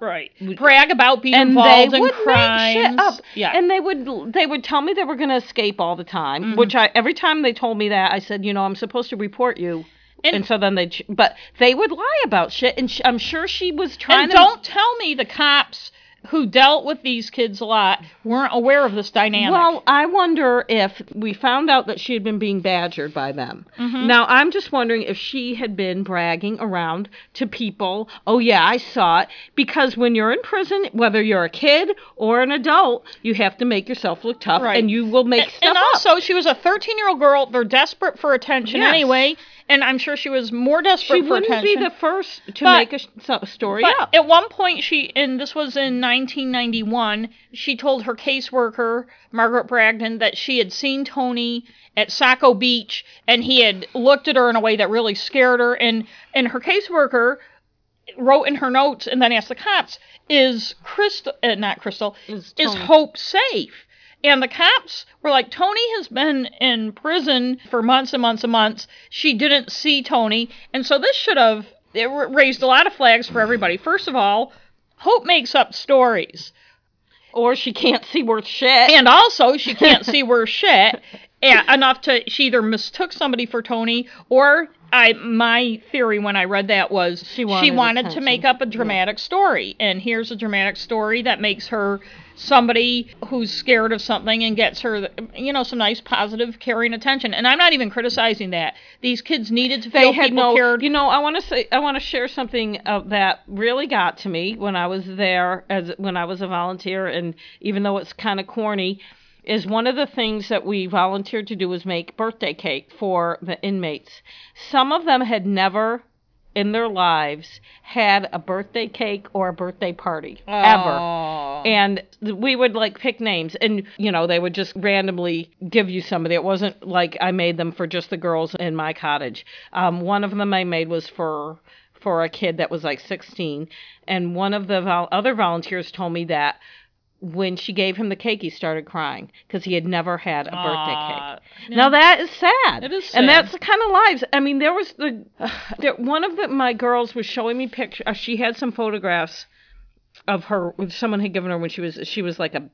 Right. Brag about being and involved they in crimes. make shit up. Yeah. And they would they would tell me they were going to escape all the time, Mm-hmm. which I every time they told me that I said, you know, I'm supposed to report you. And- And, so then they, ch- but they would lie about shit, and sh- I'm sure she was trying and to. don't tell me the cops who dealt with these kids a lot weren't aware of this dynamic. Well, I wonder if we found out that she had been being badgered by them. Mm-hmm. Now, I'm just wondering if she had been bragging around to people, oh, yeah, I saw it. Because when you're in prison, whether you're a kid or an adult, you have to make yourself look tough Right. and you will make and, stuff and up. also, she was a 13 year old girl. They're desperate for attention Yes. anyway, and I'm sure she was more desperate She for wouldn't be the first to But- make a story But up. at one point, she, and this was in 1991, she told her caseworker, Margaret Bragdon, that she had seen Tony at Saco Beach and he had looked at her in a way that really scared her. And, and her caseworker wrote in her notes and then asked the cops, Is Crystal, uh, not Crystal, Is is Hope safe? And the cops were like, Tony has been in prison for months and months and months. She didn't see Tony. And so this should have it raised a lot of flags for everybody. First of all, Hope makes up stories. or she can't see worth shit. And also, she can't see worth shit and enough to she either mistook somebody for Tony or I my theory when I read that was She wanted to attention. make up a dramatic story. And here's a dramatic story that makes her somebody who's scared of something and gets her you know some nice positive caring attention. And I'm not even criticizing that. These kids needed to feel they had people no cared. you know i want to say i want to share something uh, that really got to me when i was there as when i was a volunteer and even though it's kind of corny is one of the things that we volunteered to do was make birthday cake for the inmates. Some of them had never in their lives had a birthday cake or a birthday party ever. Oh. And we would like pick names and you know they would just randomly give you somebody. It wasn't like I made them for just the girls in my cottage. Um, one of them I made was for for a kid that was like 16 and one of the vol- other volunteers told me that when she gave him the cake he started crying because he had never had a birthday cake. Now that is sad. It is And that's the kind of lives. I mean, there was the there, one of the my girls was showing me pictures. Uh, she had some photographs of her. Someone had given her when she was she was like a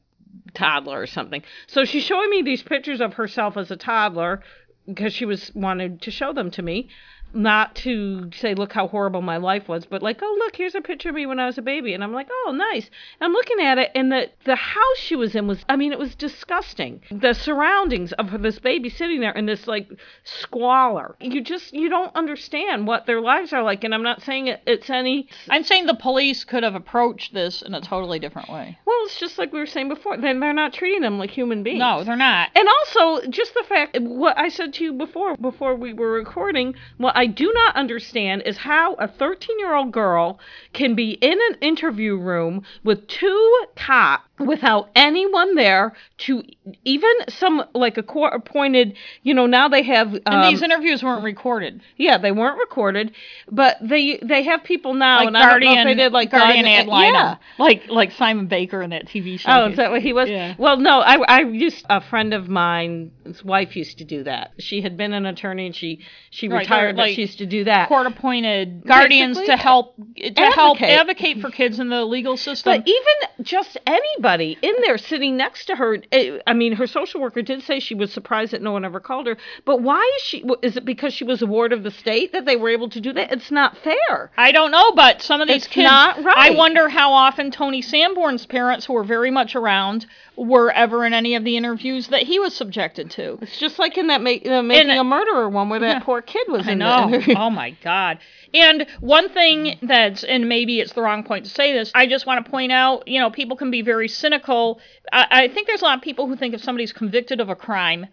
toddler or something. So she's showing me these pictures of herself as a toddler because she was wanted to show them to me. Not to say, look how horrible my life was, but like, oh, look, here's a picture of me when I was a baby. And I'm like, oh, nice. And I'm looking at it, and the, the house she was in was, I mean, it was disgusting. The surroundings of this baby sitting there in this like squalor. You just, you don't understand what their lives are like. And I'm not saying it, it's any, I'm saying the police could have approached this in a totally different way. well, it's just like we were saying before. Then they're not treating them like human beings. No, they're not. And also, just the fact what I said to you before, before we were recording, what I do not understand is how a 13 year old girl can be in an interview room with two cops without anyone there to even some like a court appointed. You know, now they have. And um, these interviews weren't recorded. yeah, they weren't recorded, but they they have people now, Like and I don't know Guardian, if they did like Guardian ad yeah. like like Simon Baker in that TV show. Oh, is that what he was? Yeah. Well, no, I, I used a friend of mine's wife used to do that. She had been an attorney and she she Right, retired, but like she used to do that. court appointed guardians Basically, to help to help advocate. advocate for kids in the legal system. But even just anybody in there sitting next to her, eh, I mean, her social worker did say she was surprised that no one ever called her. But why is she? Is it because she was a ward of the state that they were able to do that? It's not fair. I don't know, but some of these It's kids. not right. I wonder how often Tony Sanborn's parents, who were very much around, were ever in any of the interviews that he was subjected to. It's just like in that ma- uh, making And- a murderer one where that Yeah. poor kid was I in know. oh my God. And one thing that's, and maybe it's the wrong point to say this, I just want to point out, you know, people can be very cynical. I, I think there's a lot of people who think if somebody's convicted of a crime,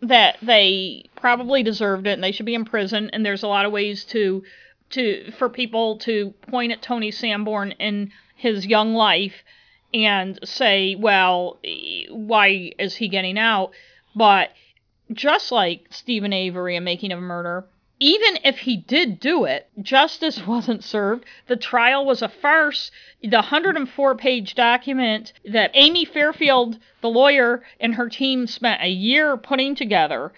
that they probably deserved it and they should be in prison. And there's a lot of ways to, to, for people to point at Tony Sanborn in his young life and say, well, why is he getting out? But just like Steven Avery and Making of a Murder, even if he did do it, justice wasn't served. The trial was a farce. The 104 page document that Amy Fairfield, the lawyer, and her team spent a year putting together.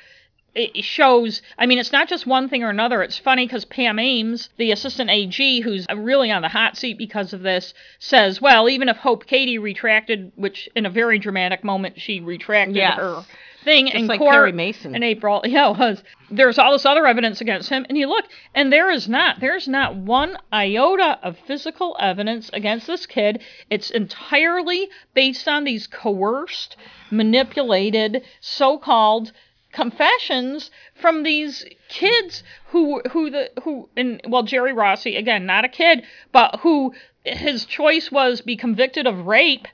It shows, I mean, it's not just one thing or another. It's funny because Pam Ames, the assistant AG, who's really on the hot seat because of this, says, well, even if Hope Cady retracted, which in a very dramatic moment she retracted Yes. her thing in like court Perry Mason. in April. Yeah, it was. There's all this other evidence against him, and you look, and there is not. There's not one iota of physical evidence against this kid. It's entirely based on these coerced, manipulated, so-called confessions from these kids who who the who and well Jerry Rossi again not a kid but who his choice was be convicted of rape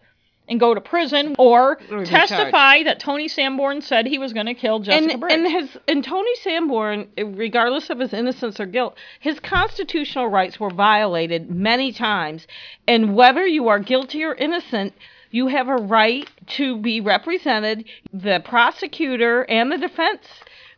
and go to prison or testify that Tony Sanborn said he was going to kill Jessica and, Briggs. and his and Tony Sanborn, regardless of his innocence or guilt, his constitutional rights were violated many times. And whether you are guilty or innocent, you have a right to be represented. The prosecutor and the defense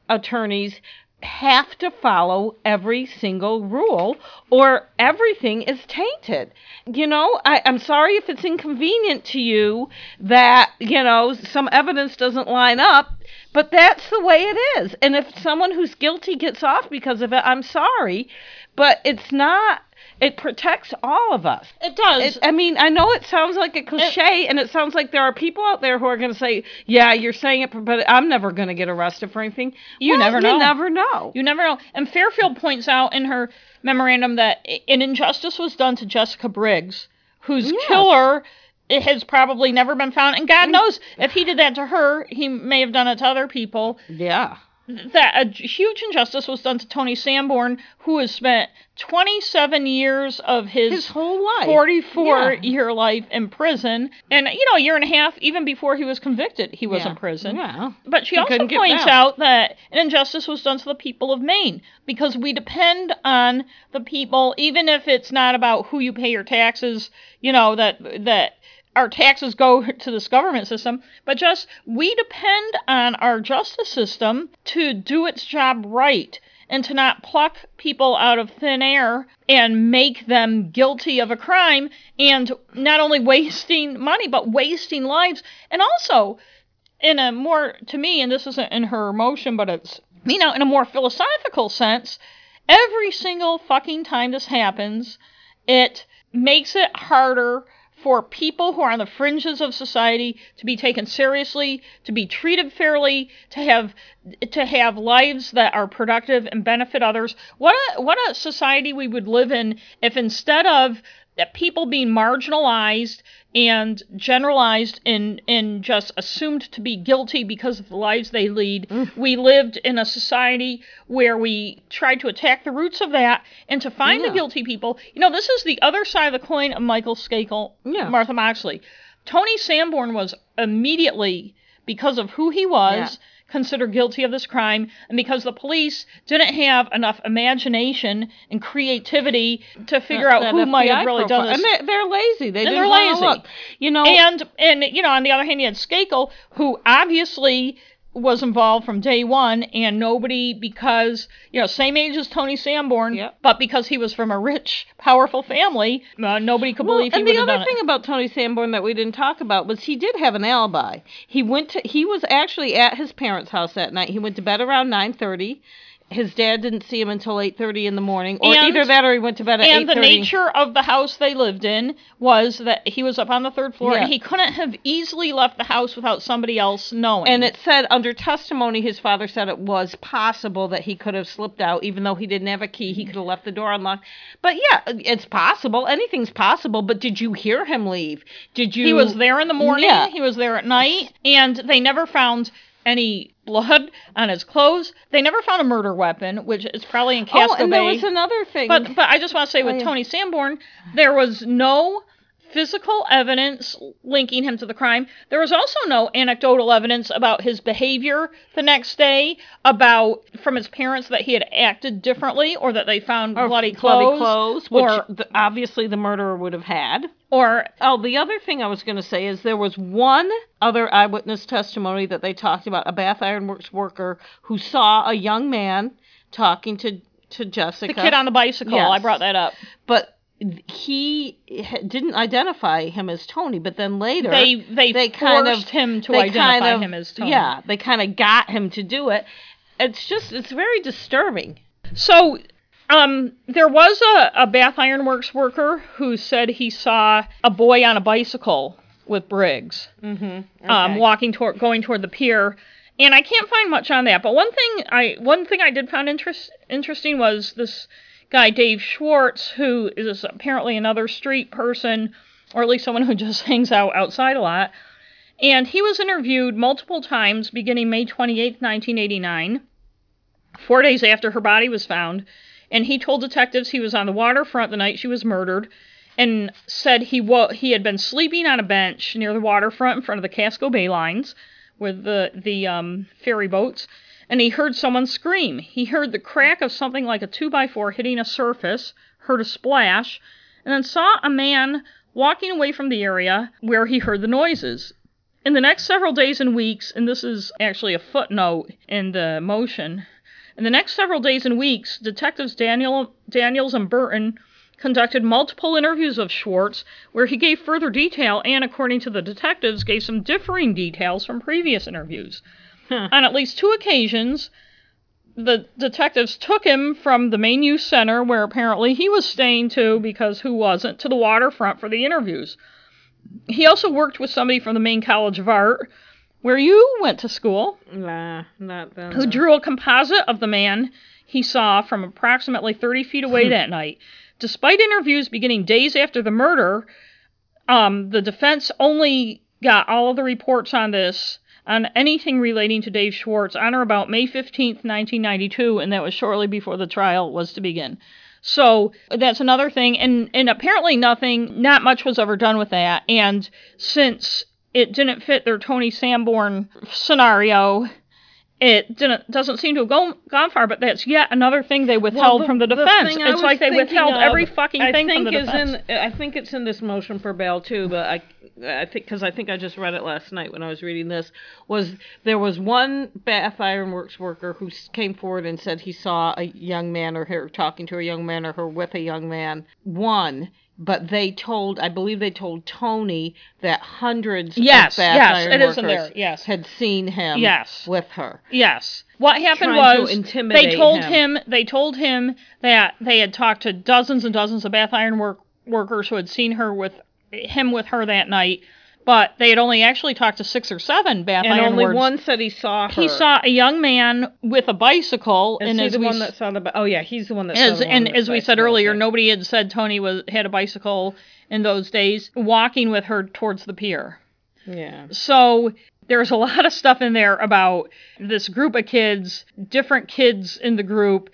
attorneys have to follow every single rule or everything is tainted. You know, I, I'm sorry if it's inconvenient to you that, you know, some evidence doesn't line up, but that's the way it is. And if someone who's guilty gets off because of it, I'm sorry, but it's not. It protects all of us. it does. It, I mean, I know it sounds like a cliche, and it sounds like there are people out there who are going to say, "Yeah, you're saying it, but I'm never going to get arrested for anything." You Well, never know. You never know. You never know. And Fairfield points out in her memorandum that an injustice was done to Jessica Briggs, whose Yes. killer has probably never been found. And God mm. knows if he did that to her, he may have done it to other people. yeah. That a huge injustice was done to Tony Sanborn, who has spent 27 years of his, His whole life. 44 Yeah. year life in prison, and you know, a year and a half even before he was convicted, he was Yeah. in prison. Yeah. But she He also points out that an injustice was done to the people of Maine because we depend on the people, even if it's not about who you pay your taxes. You know that that our taxes go to this government system, but just we depend on our justice system to do its job right and to not pluck people out of thin air and make them guilty of a crime and not only wasting money but wasting lives. And also in a more to me and this isn't in her motion but it's you know in a more philosophical sense every single fucking time this happens it makes it harder for people who are on the fringes of society to be taken seriously, to be treated fairly, to have to have lives that are productive and benefit others. What a what a society we would live in if instead of people being marginalized and generalized and and just assumed to be guilty because of the lives they lead, mm. we lived in a society where we tried to attack the roots of that and to find Yeah. the guilty people. You know, this is the other side of the coin of Michael Skakel, Yeah. Martha Moxley. Tony Sanborn was immediately, because of who he was, Yeah. Considered guilty of this crime, and because the police didn't have enough imagination and creativity to figure That- out that who might have really done profile. this. And they're, they're lazy. They And didn't they're lazy. Look. You know, and and you know, on the other hand, you had Skakel, who obviously was involved from day one, and nobody because you know same age as Tony Sanborn, Yep. but because he was from a rich, powerful family, uh, nobody could Well, believe he and the other thing it. about Tony Sanborn that we didn't talk about was he did have an alibi. He went to he was actually at his parents' house that night. He went to bed around nine thirty. His dad didn't see him until eight thirty in the morning, or And- either that or he went to bed at And the nature of the house they lived in was that he was up on the third floor, Yeah. and he couldn't have easily left the house without somebody else knowing. And it said under testimony, his father said it was possible that he could have slipped out, even though he didn't have a key. He could have left the door unlocked. But yeah, it's possible. Anything's possible. But did you hear him leave? Did you? He was there in the morning. Yeah. He was there at night, and they never found any blood on his clothes. They never found a murder weapon, which is probably in Casco Oh, and there was another thing. but but I just want to say with Oh, yeah. Tony Sanborn, there was no physical evidence linking him to the crime. There was also no anecdotal evidence about his behavior the next day, about from his parents that he had acted differently or that they found or bloody bloody clothes, clothes, which or the, obviously the murderer would have had. or Oh, the other thing I was going to say is there was one other eyewitness testimony that they talked about a Bath Iron Works worker who saw a young man talking to to Jessica. the kid on the bicycle. Yes. I brought that up. but he didn't identify him as Tony. But then later They they, they kind of forced him to identify kind of- him as Tony. Yeah, they kind of got him to do it. It's just it's very disturbing. So, um, there was a, a Bath Iron Works worker who said he saw a boy on a bicycle with Briggs, Mm-hmm. um, walking toward, going toward the pier. And I can't find much on that. But one thing I, one thing I did find interest, interesting was this guy Dave Schwartz, who is apparently another street person, or at least someone who just hangs out outside a lot. And he was interviewed multiple times beginning May 28, 1989 four days after her body was found, and he told detectives he was on the waterfront the night she was murdered, and said he wo- he had been sleeping on a bench near the waterfront in front of the Casco Bay lines with the the um, ferry boats, and he heard someone scream. He heard the crack of something like a two by four hitting a surface, heard a splash, and then saw a man walking away from the area where he heard the noises. In the next several days and weeks, and this is actually a footnote in the motion, in the next several days and weeks, detectives Daniel, Daniels and Burton conducted multiple interviews of Schwartz where he gave further detail and, according to the detectives, gave some differing details from previous interviews. On at least two occasions, the detectives took him from the Maine youth center, where apparently he was staying to, because who wasn't, to the waterfront for the interviews. He also worked with somebody from the Maine College of Art, where you went to school, Nah, not them. who drew a composite of the man he saw from approximately 30 feet away that night. Despite interviews beginning days after the murder, um, the defense only got all of the reports on this, on anything relating to Dave Schwartz, on or about May 15th, 1992, and that was shortly before the trial was to begin. So that's another thing, and and apparently nothing, not much was ever done with that. And since it didn't fit their Tony Sanborn scenario, it didn't doesn't seem to have gone, gone far. But that's yet another thing they withheld the- from the the defense. I it's like they withheld of, every fucking I thing think from the is defense. in. I think it's in this motion for bail too, but I, I think because I think I just read it last night when I was reading this. Was there was one Bath Iron Works worker who came forward and said he saw a young man or her talking to a young man or her with a young man. One. But they told, I believe they told Tony that hundreds Yes, of Bath yes, Iron it is in workers there, yes. had seen him Yes. with her. Yes. What happened was they told him. him. they told him that they had talked to dozens and dozens of Bath Iron work, workers who had seen her with him with her that night, but they had only actually talked to six or seven Bath And only one said he saw her. He saw a young man with a bicycle, Is and he as the we one that saw the? bi- Oh yeah, he's the one that. as the and with as we said bicycle, earlier, nobody had said Tony was had a bicycle in those days, walking with her towards the pier. Yeah. So there's a lot of stuff in there about this group of kids, different kids in the group.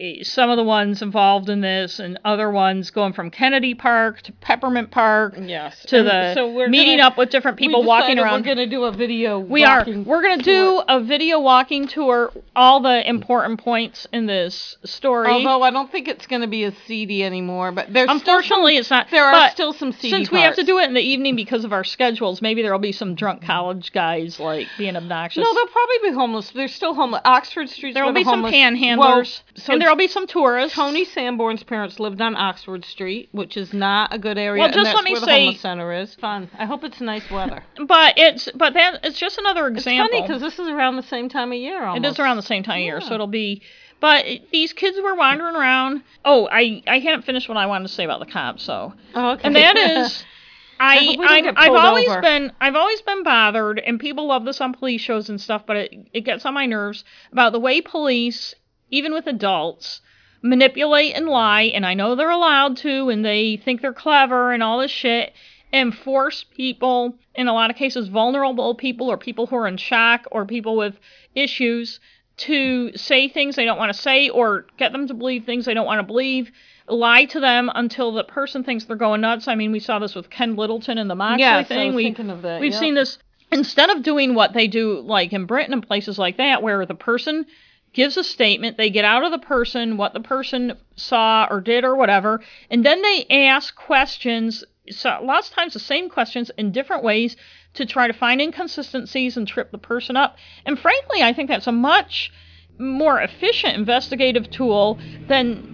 Eh, Some of the ones involved in this, and other ones going from Kennedy Park to Peppermint Park Yes. to And the so we're meeting gonna- up with different people walking around. We're gonna do a video. We are. We're going to tour. do a video walking tour, all the important points in this story. Although I don't think it's gonna be a CD anymore, but there's Unfortunately, it's not. there are still some CD Since we have to do it in the evening because of our schedules, maybe there'll be some drunk college guys like being obnoxious. No, they'll probably be homeless. There's still homeless. Oxford Street's there will be the some panhandlers, Well, so there'll be some tourists. Tony Sanborn's parents lived on Oxford Street, which is not a good area. Well, just let me where the say- homeless center is. Fun. I hope it's nice weather. but it's but that it's just another example. It's funny because this is around the same time of year. It Almost. is around the same time of year, so it'll be. But these kids were wandering around. Oh, I I hadn't finished what I wanted to say about the cops. So, Oh, okay. and that is, I I, hope we don't I get I've always over. been I've always been bothered, and people love this on police shows and stuff, but it it gets on my nerves about the way police, even with adults, manipulate and lie. And I know they're allowed to, and they think they're clever and all this shit, and force people in a lot of cases vulnerable people or people who are in shock or people with issues to say things they don't want to say or get them to believe things they don't want to believe lie to them until the person thinks they're going nuts i mean we saw this with ken littleton and the moxley Yes, I thing was we, thinking of that, we've yep. seen this instead of doing what they do like in britain and places like that where the person gives a statement they get out of the person what the person saw or did or whatever and then they ask questions so lots of times the same questions in different ways to try to find inconsistencies and trip the person up. And frankly, I think that's a much more efficient investigative tool than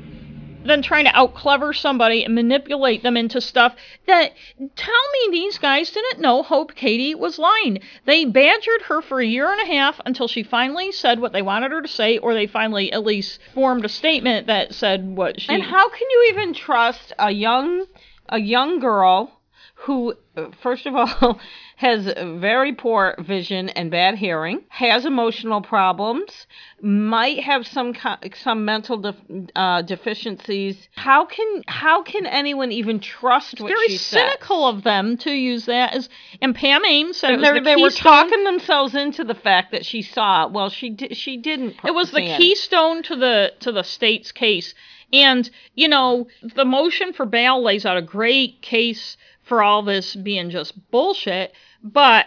than trying to out clever somebody and manipulate them into stuff that tell me these guys didn't know Hope Cady was lying. They badgered her for a year and a half until she finally said what they wanted her to say, or they finally at least formed a statement that said what she And how can you even trust a young a young girl who first of all has very poor vision and bad hearing, has emotional problems, might have some some mental def- uh, deficiencies. How can how can anyone even trust what very she says? cynical of them to use that as and Pam Ames said it And they the they were talking themselves into the fact that she saw it. Well, she di- she didn't. It was the keystone to the to the state's case. And, you know, the motion for bail lays out a great case for all this being just bullshit, but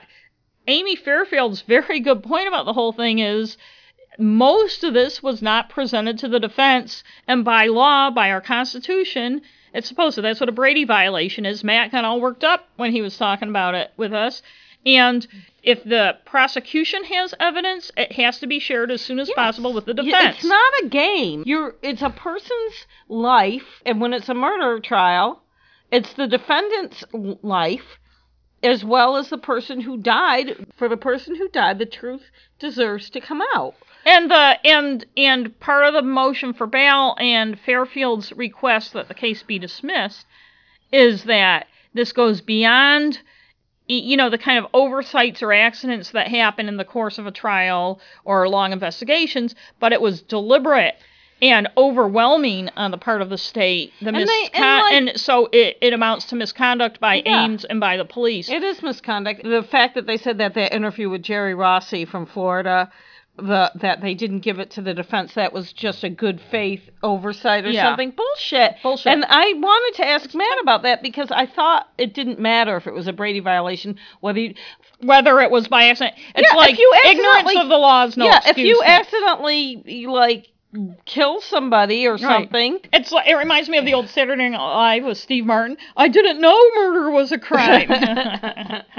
Amy Fairfield's very good point about the whole thing is most of this was not presented to the defense, and by law, by our Constitution, it's supposed to. That's what a Brady violation is. Matt got all worked up when he was talking about it with us. And if the prosecution has evidence, it has to be shared as soon as possible with the defense. It's not a game. You're it's a person's life, and when it's a murder trial, it's the defendant's life as well as the person who died. For the person who died, the truth deserves to come out. And the and and part of the motion for bail and Fairfield's request that the case be dismissed is that this goes beyond you know the kind of oversights or accidents that happen in the course of a trial or long investigations, but it was deliberate and overwhelming on the part of the state. The And they- miscon- and, and, so it, it amounts to misconduct by Yeah. Ames and by the police. It is misconduct. The fact that they said that that interview with Jerry Rossi from Florida, the that they didn't give it to the defense, that was just a good faith oversight or Yeah. something. Bullshit. Bullshit. And I wanted to ask Matt about that because I thought it didn't matter if it was a Brady violation, whether you, whether it was by accident. It's Yeah, like you ignorance of the laws. No yeah, if you for- accidentally like kill somebody or Right. something. It's like it reminds me of the old Saturday Night Live with Steve Martin. I didn't know murder was a crime.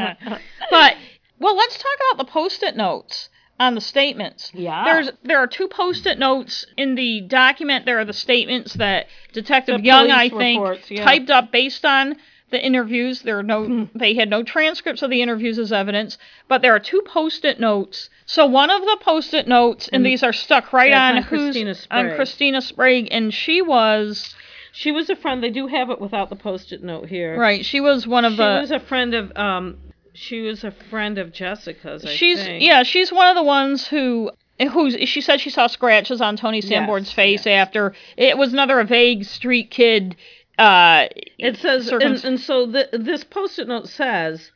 but well, let's talk about the post-it notes on the statements. Yeah. There's there are two post-it notes in the document. There are the statements that Detective The Young, I think, reports, yeah. typed up based on the interviews. There are no they had no transcripts of the interviews as evidence, but there are two post-it notes. So one of the post-it notes, and, these are stuck right on, on who's Christina on Sprague. Christina Sprague, and she was She was a friend. They do have it without the post-it note here. right. She was one of She the. was a friend of um. She was a friend of Jessica's. I she's think. yeah. She's one of the ones who. Who's she said she saw scratches on Tony Sanborn's Yes, face yes. after it was another vague street kid. Uh, It says, circum- and, and so th- this post-it note says,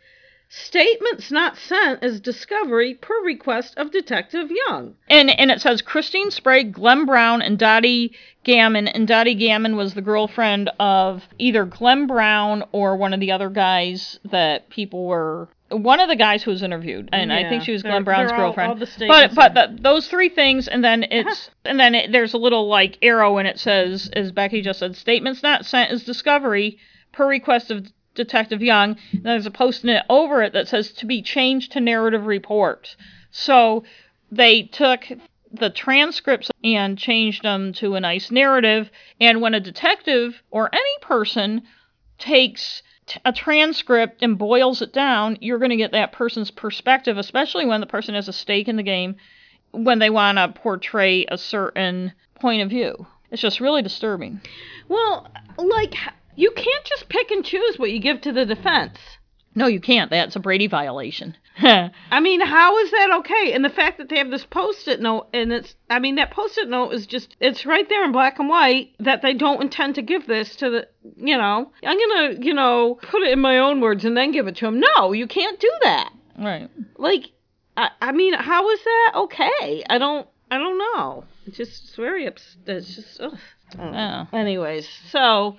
statements not sent as discovery per request of Detective Young. And and it says Christine Sprague, Glenn Brown, and Dottie Gammon. And Dottie Gammon was the girlfriend of either Glenn Brown or one of the other guys that people were. One of the guys who was interviewed, and I think she was Glenn Brown's all- girlfriend. all but but the, those three things, and then it's and then it, there's a little like arrow, and it says, as Becky just said, statements not sent as discovery per request of Detective Young. And there's a post-it over it that says to be changed to narrative report. So they took the transcripts and changed them to a nice narrative. And when a detective or any person takes a transcript and boils it down, you're going to get that person's perspective, especially when the person has a stake in the game, when they want to portray a certain point of view. It's just really disturbing. Well, like, you can't just pick and choose what you give to the defense. No, you can't. That's a Brady violation. I mean, how is that okay? And the fact that they have this post-it note, and it's, I mean, that post-it note is just, it's right there in black and white that they don't intend to give this to the, you know, I'm gonna, you know, put it in my own words and then give it to them. No, you can't do that. right. Like, I, I mean, how is that okay? I don't, I don't know. It's just it's very ups. It's just, ugh. I don't know. Anyways, so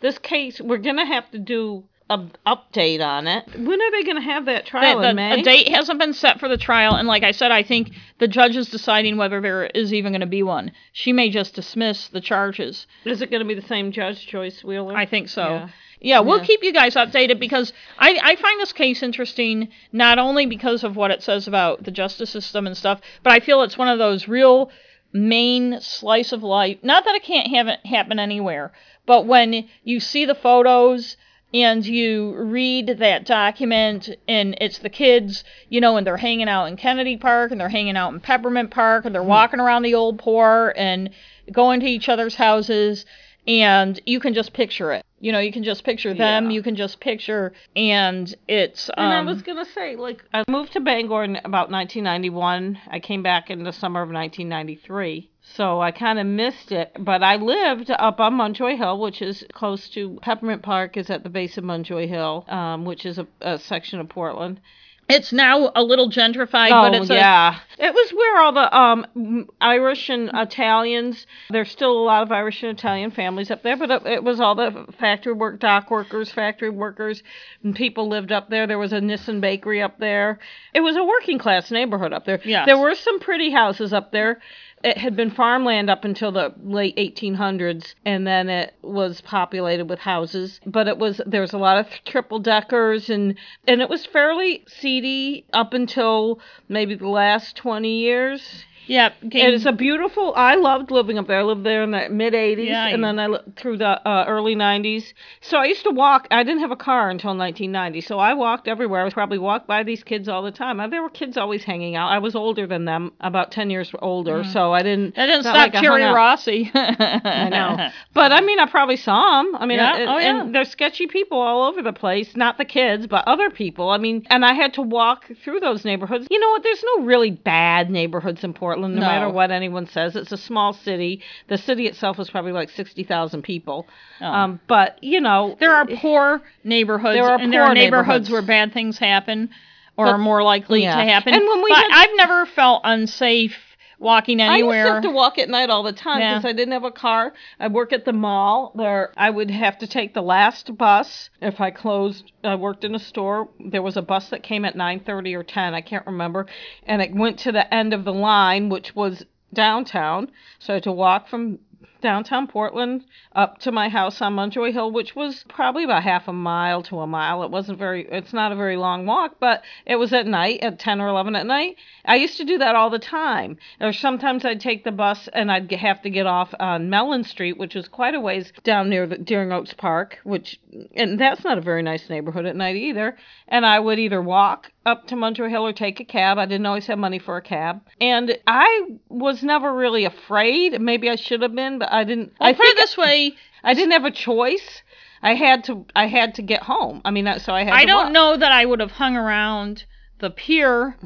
this case, we're gonna have to do a update on it. When are they gonna have that trial The- in May? a date hasn't been set for the trial, and like I said, I think the judge is deciding whether there is even going to be one. She may just dismiss the charges. Is it gonna be the same judge, Joyce Wheeler? I think so. Yeah. Yeah, we'll Yeah. keep you guys updated because I, I find this case interesting not only because of what it says about the justice system and stuff, but I feel it's one of those real Maine slice of life. Not that it can't have it happen anywhere, but when you see the photos and you read that document and it's the kids, you know, and they're hanging out in Kennedy Park and they're hanging out in Peppermint Park and they're walking around the old port and going to each other's houses and you can just picture it. You know, you can just picture them, Yeah. you can just picture and it's um And I was gonna say, like, I moved to Bangor in about 1991. I came back in the summer of 1993, so I kind of missed it. But I lived up on Munjoy Hill, which is close to Peppermint Park, is at the base of Munjoy Hill, um, which is a, a section of Portland. it's now a little gentrified, Oh but it's a, yeah, it was where all the um Irish and Italians. There's still a lot of Irish and Italian families up there, but it, it was all the factory work, dock workers, factory workers, and people lived up there. There was a Nissen bakery up there. It was a working class neighborhood up there. Yes. There were some pretty houses up there. It had been farmland up until the late 1800s, and then it was populated with houses. But it was there was a lot of triple deckers, and and it was fairly seedy up until maybe the last 20 years. Yeah, It is a beautiful. I loved living up there. I lived there in the mid 80s, Yeah, and then I through the uh, early 90s. So I used to walk. I didn't have a car until 1990, so I walked everywhere. I was probably walked by these kids all the time. There were kids always hanging out. I was older than them, about 10 years older, so I didn't. that didn't stop like I Jerry hung out. Rossi. I know. But I mean, I probably saw them. I mean, Yeah. it- Oh, yeah. and there's sketchy people all over the place. Not the kids, but other people. I mean, and I had to walk through those neighborhoods. You know what? There's no really bad neighborhoods in Portland. Portland, no, No. matter what anyone says. It's a small city. The city itself is probably like 60,000 people. Oh. Um, but, you know, There are poor neighborhoods, There are and there are poor neighborhoods neighborhoods. where bad things happen or But- are more likely yeah. to happen. And when we but had- I've never felt unsafe walking anywhere. I used to have to walk at night all the time Yeah. because I didn't have a car. I work at the mall. There, I would have to take the last bus if I closed. I worked in a store. There was a bus that came at nine thirty or ten. I can't remember, and it went to the end of the line, which was downtown. So I had to walk from downtown Portland up to my house on Munjoy Hill, which was probably about half a mile to a mile. It wasn't very, it's not a very long walk, but it was at night at 10 or 11 at night. I used to do that all the time. Or sometimes I'd take the bus and I'd have to get off on Mellen Street, which is quite a ways down near the Deering Oaks Park, which, and that's not a very nice neighborhood at night either. And I would either walk up to Munjoy Hill or take a cab. I didn't always have money for a cab. And I was never really afraid. Maybe I should have been, but I didn't. Well, I put it this way, I didn't have a choice. I had to. I had to get home. I mean, so I had. To I don't walk. know that I would have hung around the pier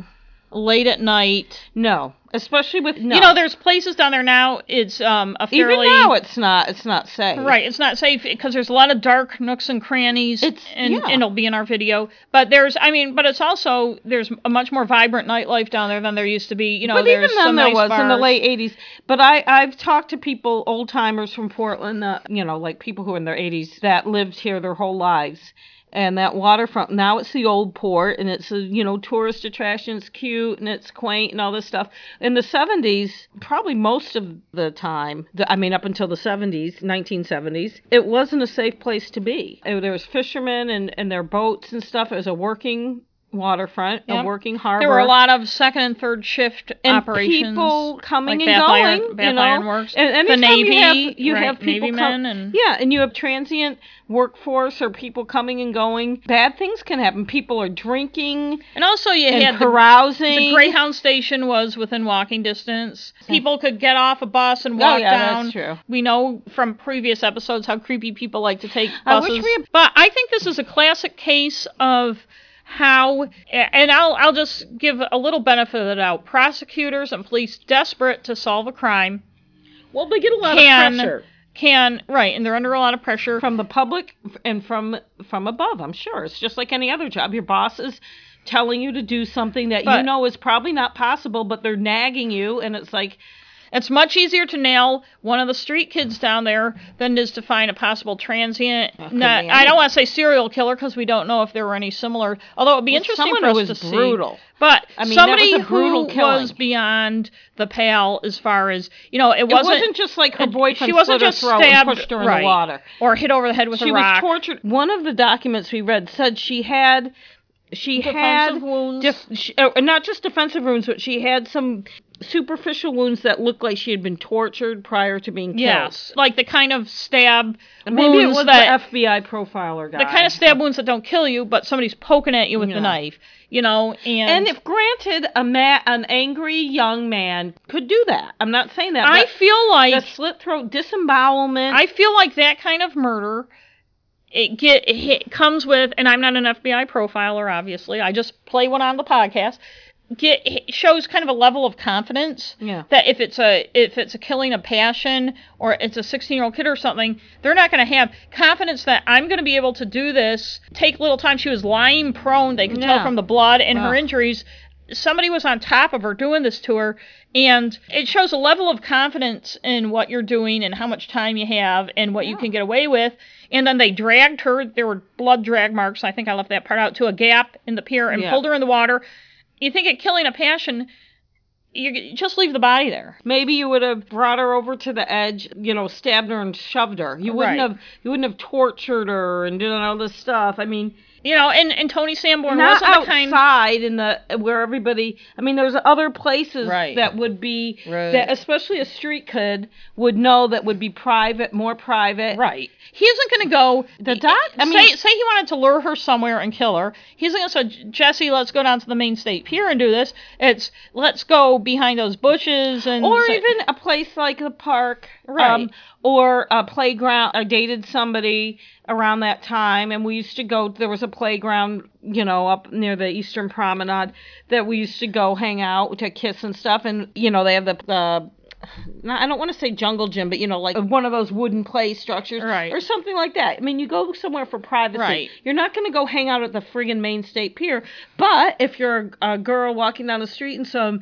late at night. No, especially with no. You know, there's places down there now. It's um a fairly even now it's not. It's not safe. Right, it's not safe because there's a lot of dark nooks and crannies, It's- and, yeah. and it'll be in our video. But there's, I mean, but it's also there's a much more vibrant nightlife down there than there used to be. You know, but even then some there nice was in the late '80s. But I I've talked to people, old timers from Portland, that you know, like people who are in their 80s that lived here their whole lives. And that waterfront now it's the old port and it's a you know tourist attraction. It's cute and it's quaint and all this stuff. In the 70s, probably most of the time, the, I mean up until the 70s, 1970s, it wasn't a safe place to be. Uh, There was fishermen and and their boats and stuff. It was a working waterfront, Yep. a working harbor. There were a lot of second and third shift and operations. people coming like and Bath going. Iron- Bath you know, and The anytime you Navy, have you right, have people Navy come, and- yeah, and you have transient workforce or people coming and going. Bad things can happen. People are drinking and also you and had the, carousing. the Greyhound station was within walking distance. People could get off a bus and walk Oh, walk yeah, down. that's true. We know from previous episodes how creepy people like to take I buses. had- But I think this is a classic case of how and I'll I'll just give a little benefit of the doubt. Prosecutors and police desperate to solve a crime well, they get a lot can of pressure can right, and they're under a lot of pressure. from the public and from from above. I'm sure it's just like any other job. Your boss is telling you to do something that you know is probably not possible, but they're nagging you, and it's like It's much easier to nail one of the street kids down there than it is to find a possible transient. Not, I don't want to say serial killer because we don't know if there were any similar. Although it would be Well, interesting for us to brutal. see. But I mean, somebody was who killing. was beyond the pale as far as you know, it it wasn't. wasn't just like her boyfriend she wasn't just stabbed pushed her in right, the water. or hit over the head with she a rock. She was tortured. One of the documents we read said she had she Defensive had wounds. def- she, uh, not just defensive wounds, but she had some superficial wounds that looked like she had been tortured prior to being killed. Yes, like the kind of stab Maybe it wounds was that the FBI profiler guy. the kind of stab wounds that don't kill you, but somebody's poking at you with Yeah. the knife. You know, and And if granted, a ma- an angry young man could do that. I'm not saying that. I feel like the slit throat disembowelment. I feel like that kind of murder it get it comes with and I'm not an FBI profiler obviously. I just play one on the podcast. Get shows kind of a level of confidence Yeah. that if it's a if it's a killing of passion or it's a 16 year old kid or something, they're not going to have confidence that I'm going to be able to do this. Take little time. She was lying prone. They could tell from the blood and her injuries. Somebody was on top of her doing this to her, and it shows a level of confidence in what you're doing and how much time you have and what you can get away with. And then they dragged her. There were blood drag marks. I think I left that part out to a gap in the pier and Yeah. pulled her in the water. You think at killing a passion, you just leave the body there. Maybe you would have brought her over to the edge, you know, stabbed her and shoved her. You wouldn't Right. have you wouldn't have tortured her and done all this stuff. I mean, You know, and, and Tony Sanborn not wasn't the kind. outside in the where everybody. I mean, there's other places Right. that would be Right. that, especially a street kid would know that would be private, more private. Right. He isn't going to go. The doc- I say, mean- say he wanted to lure her somewhere and kill her. He's going to say, Jesse, let's go down to the Maine State Pier and do this. It's let's go behind those bushes and Or say- even a place like the park, Right. um, or a playground. I dated somebody around that time and we used to go there was a playground you know up near the eastern promenade that we used to go hang out to kiss and stuff and you know they have the uh, I don't want to say jungle gym, but you know, like one of those wooden play structures, Right. or something like that. I mean, you go somewhere for privacy. Right. You're not going to go hang out at the friggin' Maine State Pier. But if you're a, a girl walking down the street and some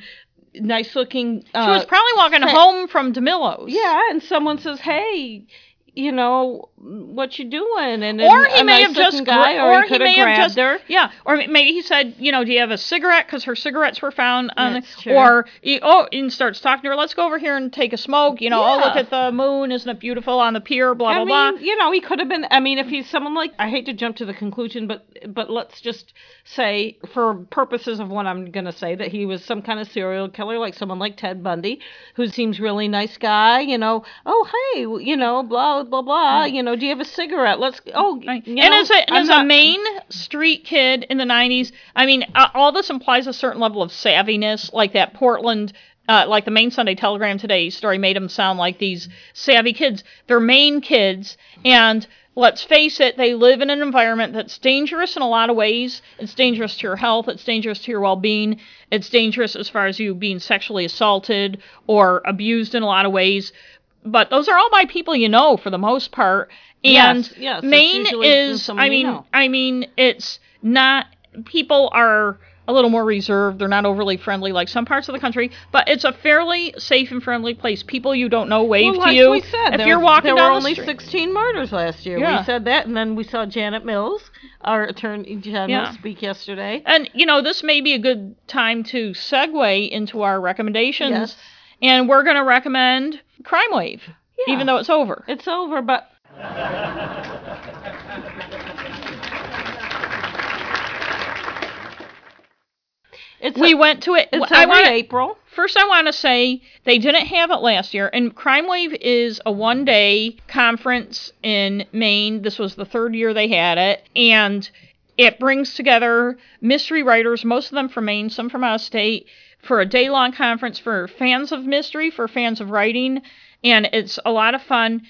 nice looking, uh, She was probably walking home from DiMillo's. yeah, and someone says, "Hey." You know what you doing, and Or he may nice have just, guy, gra- or, or he he may have just, her. yeah, or maybe he said, you know, do you have a cigarette? Because her cigarettes were found on, That's the, true. or he, oh, and starts talking to her. Let's go over here and take a smoke. You know, oh, look at the moon, isn't it beautiful on the pier? Blah blah I blah. mean, you know, he could have been. I mean, if he's someone like, I hate to jump to the conclusion, but but let's just say, for purposes of what I'm gonna say, that he was some kind of serial killer, like someone like Ted Bundy, who seems really nice guy. You know, oh hey, you know, blah blah blah. Mm. You know, do you have a cigarette? Let's. Oh, you and know, as a, and as not- a Main Street kid in the 90s, I mean, uh, all this implies a certain level of savviness, like that Portland, uh, like the Maine Sunday Telegram today story made them sound like these savvy kids. They're Maine kids, and let's face it, they live in an environment that's dangerous in a lot of ways. It's dangerous to your health, it's dangerous to your well being, it's dangerous as far as you being sexually assaulted or abused in a lot of ways. But those are all by people you know for the most part. And Yes, yes, Maine is I you mean know. I mean it's not people are a little more reserved. They're not overly friendly like some parts of the country, but it's a fairly safe and friendly place. People you don't know wave well, to like you we said, if there you're walking there down were only street. 16 murders last year. Yeah. We said that, and then we saw Janet Mills, our attorney general, Yeah. speak yesterday. And you know, this may be a good time to segue into our recommendations. Yes. And we're going to recommend Crime Wave, Yeah. even though it's over. It's over, but it's we a, went to it. it's I every wanna- April. First, I want to say they didn't have it last year, and Crime Wave is a one day conference in Maine. This was the third year they had it, and it brings together mystery writers, most of them from Maine, some from out of state, for a day long conference for fans of mystery, for fans of writing, and it's a lot of fun.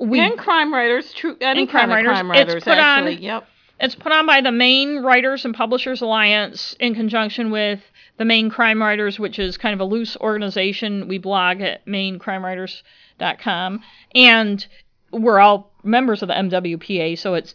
We and crime writers, true any And crime writers. crime It's writers put on- Yep. It's put on by the Maine Writers and Publishers Alliance in conjunction with the Maine Crime Writers, which is kind of a loose organization. We blog at mainecrimewriters.com, and we're all members of the MWPA, so it's.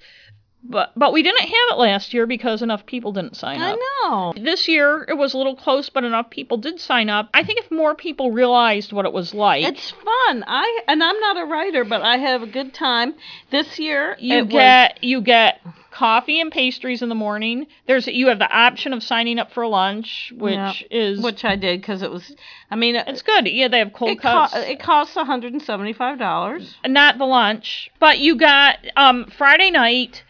But but we didn't have it last year because enough people didn't sign up. I know. This year it was a little close, but enough people did sign up. I think if more people realized what it was like, It's fun. I and I'm not a writer, but I have a good time. This year you it was- get you get coffee and pastries in the morning. There's you have the option of signing up for lunch, which Yeah. is which I did because it was. I mean, it's good. Yeah, they have cold it, co- cuts. it costs 175 dollars. Not the lunch, but you got um Friday night.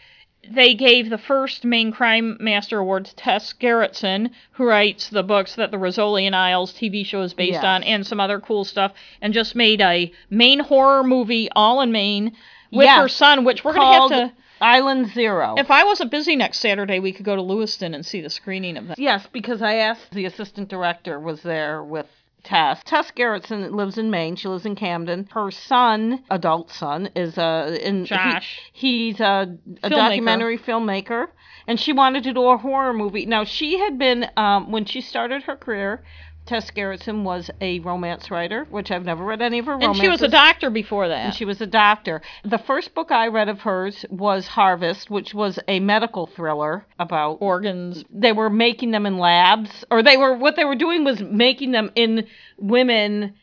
They gave the first Maine Crime Master Award to Tess Gerritsen, who writes the books that the Rizzoli and Isles TV show is based Yes. on, and some other cool stuff, and just made a Maine horror movie all in Maine with Yes. her son, which we're called gonna have to. Island Zero. If I wasn't busy next Saturday, we could go to Lewiston and see the screening of that. Yes, because I asked the assistant director was there with Tess. Tess Gerritsen lives in Maine. She lives in Camden. Her son, adult son, is uh, in he- Josh. he's a, a Filmmaker. documentary filmmaker, and she wanted to do a horror movie. Now she had been um, when she started her career. Tess Gerritsen was a romance writer, which I've never read any of her And romances. she was a doctor before that. And she was a doctor. The first book I read of hers was Harvest, which was a medical thriller about organs. they were making them in labs or they were what they were doing was making them in women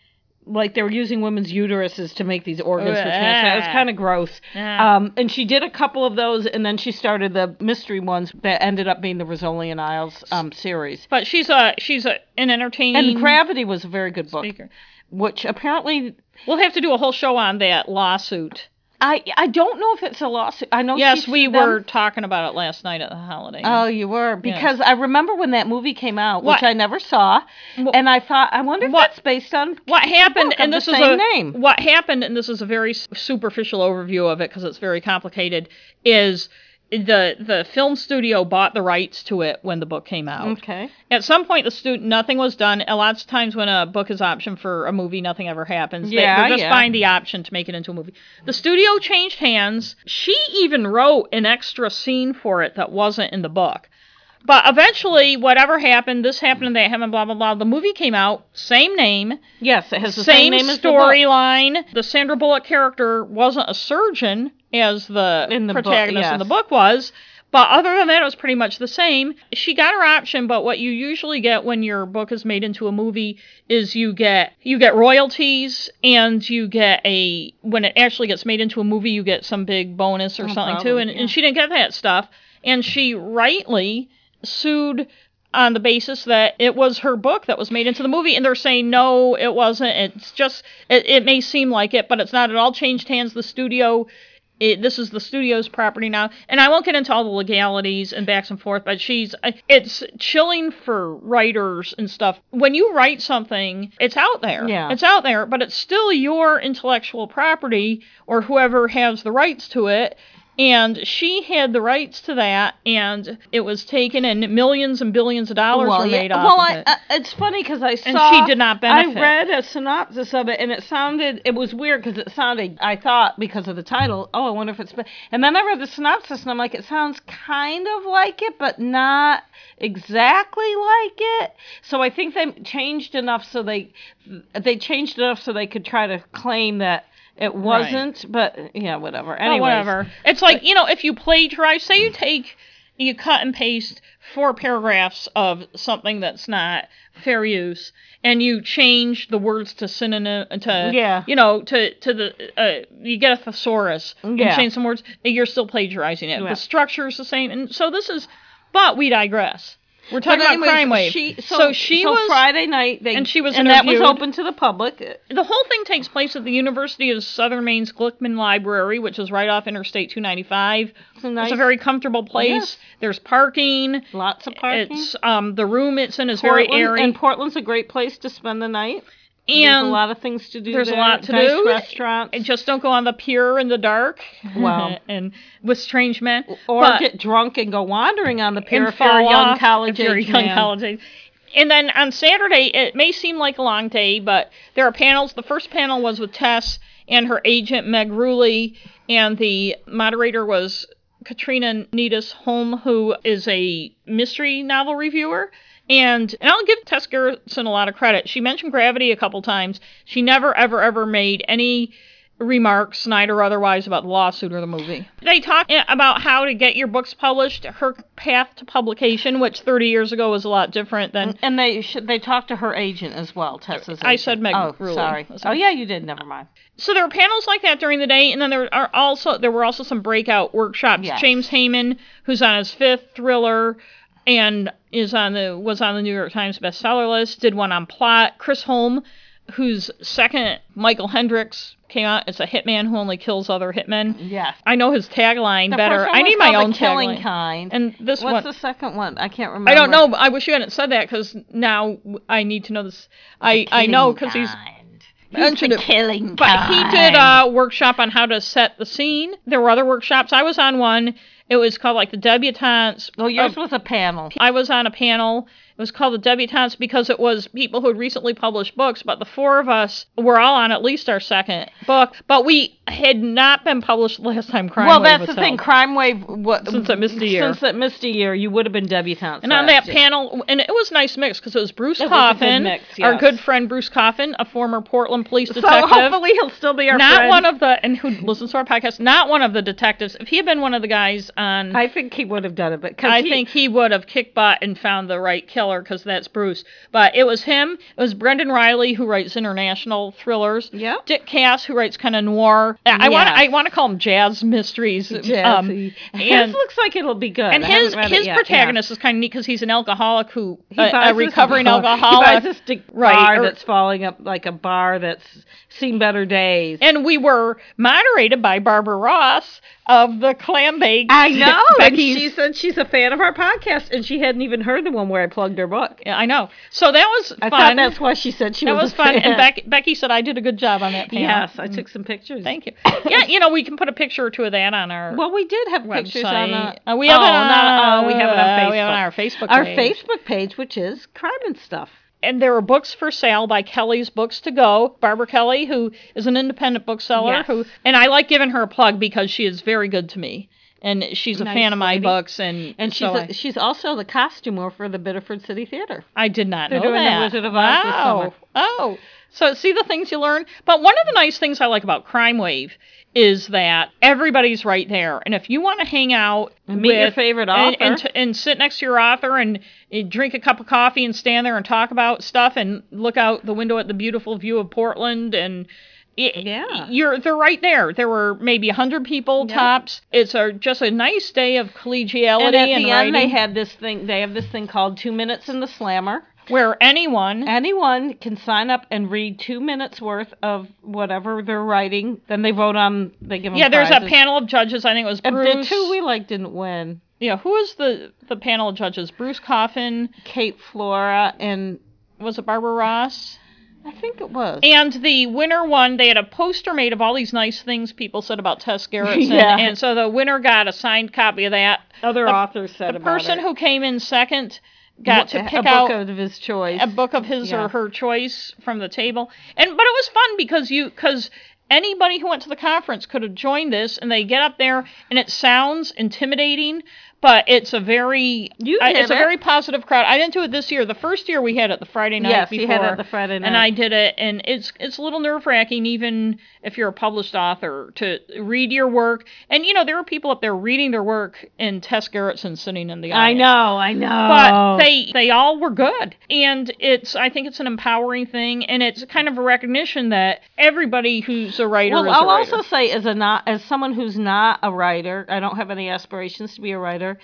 like they were using women's uteruses to make these organs for transplant. It was kind of gross. Um, and she did a couple of those, and then she started the mystery ones that ended up being the Rizzoli and Isles um, series. But she's a she's a an entertaining And Gravity was a very good book, speaker. which apparently We'll have to do a whole show on that lawsuit. I I don't know if it's a lawsuit. I know. Yes, we were talking about it last night at the holiday. Oh, you were because I remember when that movie came out, What- which I never saw, Wha- and I thought I wonder if What- that's based on what happened and this the is same a name. what happened and this is a very superficial overview of it because it's very complicated is the the film studio bought the rights to it when the book came out. Okay. At some point, the stu- nothing was done. A lot of times, when a book is optioned for a movie, nothing ever happens. They- Yeah, they're just yeah. buying the option to make it into a movie. The studio changed hands. She even wrote an extra scene for it that wasn't in the book. But eventually, whatever happened, this happened and that happened, blah blah blah. The movie came out, same name, Yes, it has the same, same, name as the storyline. The, Sandra Bullock character wasn't a surgeon as the, In the book, protagonist in the book was. But other than that, it was pretty much the same. She got her option, but what you usually get when your book is made into a movie is you get you get royalties and you get a when it actually gets made into a movie, you get some big bonus or something too. And, yeah. and she didn't get that stuff, and she rightly sued on the basis that it was her book that was made into the movie, and they're saying no, it wasn't. It's just it, it may seem like it, but it's not at all. Changed hands. The studio. It, this is the studio's property now, and I won't get into all the legalities and backs and forth. But she's uh, it's chilling for writers and stuff. When you write something, it's out there. Yeah. it's out there, but it's still your intellectual property or whoever has the rights to it. And she had the rights to that, and it was taken, and millions and billions of dollars were made off well, of I, it. I, it's funny because I saw. And she did not benefit. I read a synopsis of it, and it sounded. It was weird because it sounded. I thought because of the title. Oh, I wonder if it's. And then I read the synopsis, and I'm like, it sounds kind of like it, but not exactly like it. So I think they changed enough so they they changed enough so they could try to claim that it wasn't. But yeah, whatever. But whatever. It's like, you know, if you plagiarize, say you take, you cut and paste four paragraphs of something that's not fair use, and you change the words to synonym, to, Yeah. you know, to, to the, uh, you get a thesaurus, and Yeah. change some words, you're still plagiarizing it. Yeah. The structure is the same. And so this is, but we digress. We're talking But about anyways, Crime Wave. She, so, so she so was. Friday night, they, and she was and that was open to the public. The whole thing takes place at the University of Southern Maine's Glickman Library, which is right off Interstate 295. It's a nice, It's a very comfortable place. Yes. There's parking. lots of parking. It's um the room it's in is very airy. and Portland's a great place to spend the night. There's a lot of things to do. there's a lot to nice do. Restaurants, and just don't go on the pier in the dark. Wow. and with strange men. or But- get drunk and go wandering on the pier and if you're a young college if you're young man. college age. And then on Saturday, it may seem like a long day, but there are panels. The first panel was with Tess and her agent Meg Ruley, and the moderator was Katrina Niidas Holm, who is a mystery novel reviewer. And and I'll give Tess Gerritsen a lot of credit. She mentioned gravity a couple times. She never ever ever made any remarks, Snyder or otherwise, about the lawsuit or the movie. They talk about how to get your books published, her path to publication, which 30 years ago was a lot different than. And they should they talked to her agent as well, Tessa's. I agent. said Meg Oh, Ruley. sorry. Oh yeah, you did. Never mind. So there were panels like that during the day, and then there are also there were also some breakout workshops. Yes. James Hayman, who's on his fifth thriller, and is on the was on the New York Times bestseller list, did one on plot. Chris Holm, whose second Michael Hendricks came out. It's a hitman who only kills other hitmen. Yes. I know his tagline The better. I need my own the killing tagline. kind. And this What's one, the second one? I can't remember. I don't know. I wish you hadn't said that because now I need to know this. I I know because he's mentioned the it. killing But he did a workshop on how to set the scene. There were other workshops. I was on one. It was called like the debutantes. Well, yours of- was a panel. I was on a panel. It was called the debutantes because it was people who had recently published books. But the four of us were all on at least our second book. But we had not been published the last time Crime Wave well, Wave that's was the thing. Crime Wave. What, Since that Misty year. Since that Misty year, you would have been debutantes. And on that year. panel, and it was a nice mix because it was Bruce It was a Coffin, mix, our good friend Bruce Coffin, a former Portland police detective. So hopefully he'll still be our not friend. one of the and who listens to our podcast. Not one of the detectives. If he had been one of the guys on, I, I think he would have done it, but 'cause he- think he would have kicked butt and found the right killer because that's Bruce. But it was him. It was Brendan Rielly who writes international thrillers. Yeah. Dick Cass who writes kind of noir. I want. I want to call him jazz mysteries. Um, Jazzy. and His looks like it'll be good. and I his haven't read it his protagonist is kind of neat because he's an alcoholic who yeah. a, a recovering alcoholic. He buys this Right, bar or- that's falling up like a bar that's seen better days. and we were moderated by Barbara Ross, of the clam bake. I know. and she said she's a fan of our podcast, and she hadn't even heard the one where I plugged her book. Yeah, I know. So that was I fun. thought that's why she said she that was, was a fun. fan. And Becky, Becky said I did a good job on that panel. Yes, I took some pictures. Thank you. Yeah, you know we can put a picture or two of that on our Well, we did have website. pictures on. Uh, Uh, we have oh, it on. not, oh, we have it on uh, Facebook. We have it on our Facebook. Our. Facebook page, which is crime and stuff. And there are books for sale by Kelly's Books to Go. Barbara Kelly, who is an independent bookseller, Yes. who and I like giving her a plug because she is very good to me, and she's a Nice fan of my lady. books, and And she's so a, she's also the costumer for the Biddeford City Theater. I, I did not They're know doing The that. Wizard of Oz this wow. summer. Oh, so see the things you learn. But one of the nice things I like about Crime Wave is that everybody's right there, and if you want to hang out And meet your favorite author. and, t- and sit next to your author and, and drink a cup of coffee and stand there and talk about stuff and look out the window at the beautiful view of Portland and Yeah. you're they're right there. There were maybe a hundred people Yeah. tops. It's a just a nice day of collegiality And at and the writing, end, they had this thing. They have this thing called Two Minutes in the Slammer. Where anyone Anyone can sign up and read two minutes worth of whatever they're writing. Then they vote on. They give them. yeah, there's a panel of judges. I think it was And the two we like didn't win. yeah, who was the the panel of judges? Bruce Coffin. Kate Flora and Was it Barbara Ross? I think it was. And the winner won. They had a poster made of all these nice things people said about Tess Gerritsen, Yeah. and so the winner got a signed copy of that. Other the- authors said The person it. who came in second got to pick a book out of his choice. a book of his Yeah. or her choice from the table. And but it was fun because you because anybody who went to the conference could have joined this, and they get up there and it sounds intimidating. But it's a very You I- it's a very positive crowd. I didn't do it this year. The first year we had it the Friday night Yes, before. had it the Friday night. And I did it, and it's it's a little nerve wracking, even if you're a published author, to read your work. And you know there were people up there reading their work, and Tess Gerritsen sitting in the audience. I know, I know. But they they all were good, and it's I think it's an empowering thing, and it's kind of a recognition that everybody who's a writer well, I'll writer. also say as a not as someone who's not a writer, I don't have any aspirations to be a writer,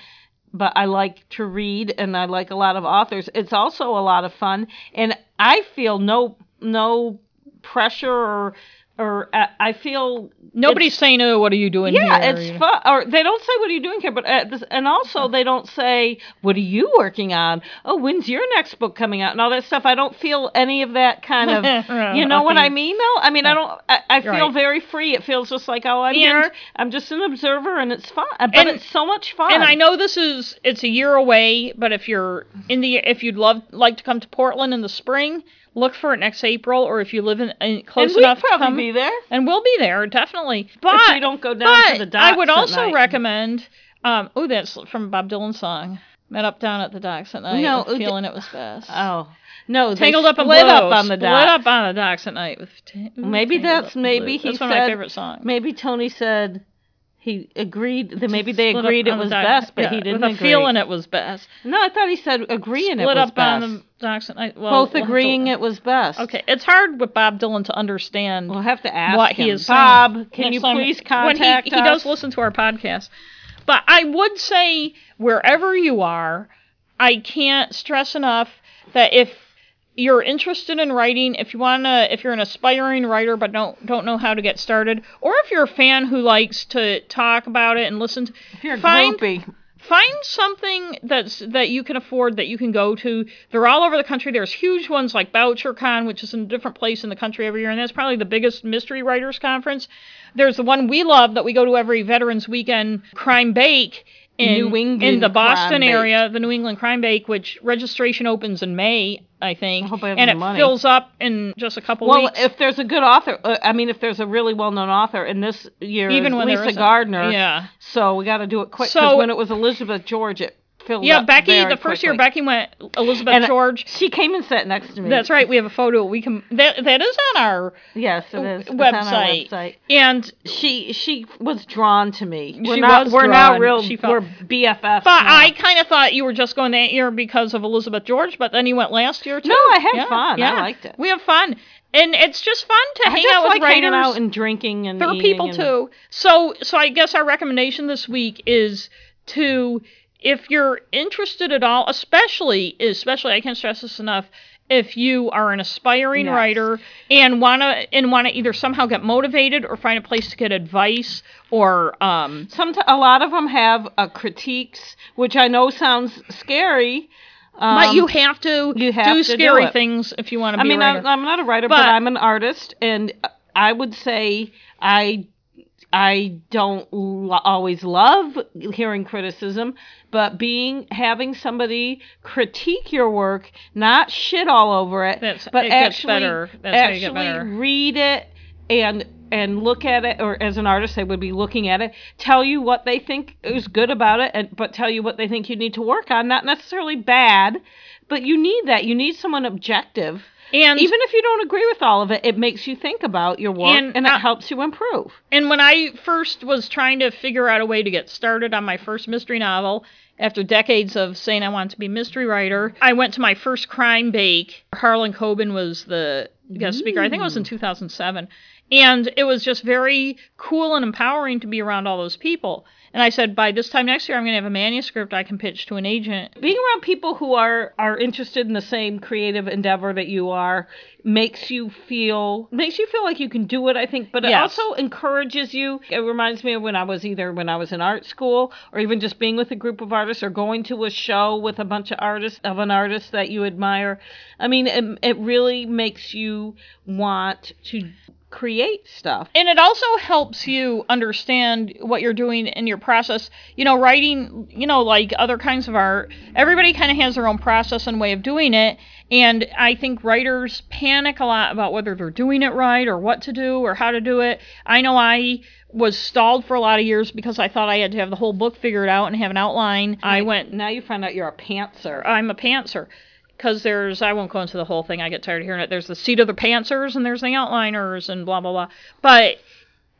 but I like to read and I like a lot of authors. It's also a lot of fun, and I feel no no pressure or or uh, I feel Nobody's saying, "Oh, what are you doing yeah, here?" it's fun. Or they don't say, "What are you doing here?" But uh, this, and also they don't say, "What are you working on?" Oh, when's your next book coming out? And all that stuff. I don't feel any of that kind of. you know what I mean? Though I mean, I don't. I, I feel Right. very free. It feels just like, oh, I'm And- here. I'm just an observer, and it's fun. But And- it's so much fun. And I know this is it's a year away, but if you're in the if you'd love like to come to Portland in the spring, look for it next April, or if you live in, in close and enough to probably come, be there. and we'll be there definitely. But we don't go down to the docks I would also night. recommend. Um, oh, that's from Bob Dylan song. Met up down at the docks at night, No, feeling it was best. Oh no, Tangled up in split blue. up on the Split docks. up on the docks at night with. Ooh, Maybe that's maybe he That's one said of my favorite songs. Maybe Tony said he agreed that maybe they agreed it was best, but yeah, he didn't with agree. feeling it was best. No, I thought he said agreeing Split it was up best. on the night. Well, Both we'll have to- agreeing it was best. Okay, it's hard with Bob Dylan to understand We'll have to ask what him. he is saying. Bob, can Next you please when contact he, he does listen to our podcast. But I would say wherever you are, I can't stress enough that if you're interested in writing, if you wanna, if you're an aspiring writer but don't don't know how to get started, or if you're a fan who likes to talk about it and listen, to, If you're find groupie. find something that's that you can afford that you can go to. They're all over the country. There's huge ones like BoucherCon, which is in a different place in the country every year, and that's probably the biggest mystery writers conference. There's the one we love that we go to every Veterans Weekend, Crime Bake. In, New England in the Boston area, the New England Crime Bake, which registration opens in May, I think, I hope I have and the it money. fills up in just a couple Well, weeks. Well, if there's a good author, uh, I mean, if there's a really well-known author, and this year Even is Lisa. Gardner, yeah, so we got to do it quick. So- Because when it was Elizabeth George, it filled yeah. Becky, the first year. Becky went Elizabeth And George. She came and sat next to me. That's right. We have a photo. We can that that is on our Yes, it is. Website. our website. And She she was drawn to me. We're She not, was We're drawn. real. She felt- we're BFFs. but now. I kind of thought you were just going that year because of Elizabeth George, but then you went last year too. No, I had Yeah, fun. Yeah. I liked it. We have fun, and it's just fun to I hang out like with writers. hanging out and drinking and there are people and- too. So so I guess our recommendation this week is to if you're interested at all, especially especially I can't stress this enough if you are an aspiring Yes. writer and wanna and wanna either somehow get motivated or find a place to get advice or um Some a lot of them have uh, critiques, which I know sounds scary. Um, but you have to you have do to scary it. things if you want to I mean, a writer. I'm, I'm not a writer, but, But- I'm an artist, and I would say I I don't lo- always love hearing criticism, but being having somebody critique your work, not shit all over it, That's- but it gets actually better. That's how you get actually better. read it and and look at it or as an artist they would be looking at it tell you what they think is good about it and but tell you what they think you need to work on not necessarily bad but you need that you need someone objective and even if you don't agree with all of it, it makes you think about your work And, and, it uh, helps you improve. And when I first was trying to figure out a way to get started on my first mystery novel, after decades of saying I wanted to be a mystery writer, I went to my first crime bake. Harlan Coben was the guest speaker. I think it was in 2007. And it was just very cool and empowering to be around all those people. And I said, by this time next year, I'm going to have a manuscript I can pitch to an agent. Being around people who are are interested in the same creative endeavor that you are makes you feel makes you feel like you can do it. I think, but it Yes. also encourages you. It reminds me of when I was either when I was in art school or even just being with a group of artists or going to a show with a bunch of artists of an artist that you admire. I mean, it, it really makes you want to create stuff. And it also helps you understand what you're doing in your process. You know, writing, you know, like other kinds of art, everybody kind of has their own process and way of doing it. And I think writers panic a lot about whether they're doing it right or what to do or how to do it. I know I was stalled for a lot of years because I thought I had to have the whole book figured out and have an outline. I went Now you find out you're a pantser. I'm a pantser. Because there's, I won't go into the whole thing. I get tired of hearing it. There's the seat of the pantsers, and there's the outliners, and blah blah blah. But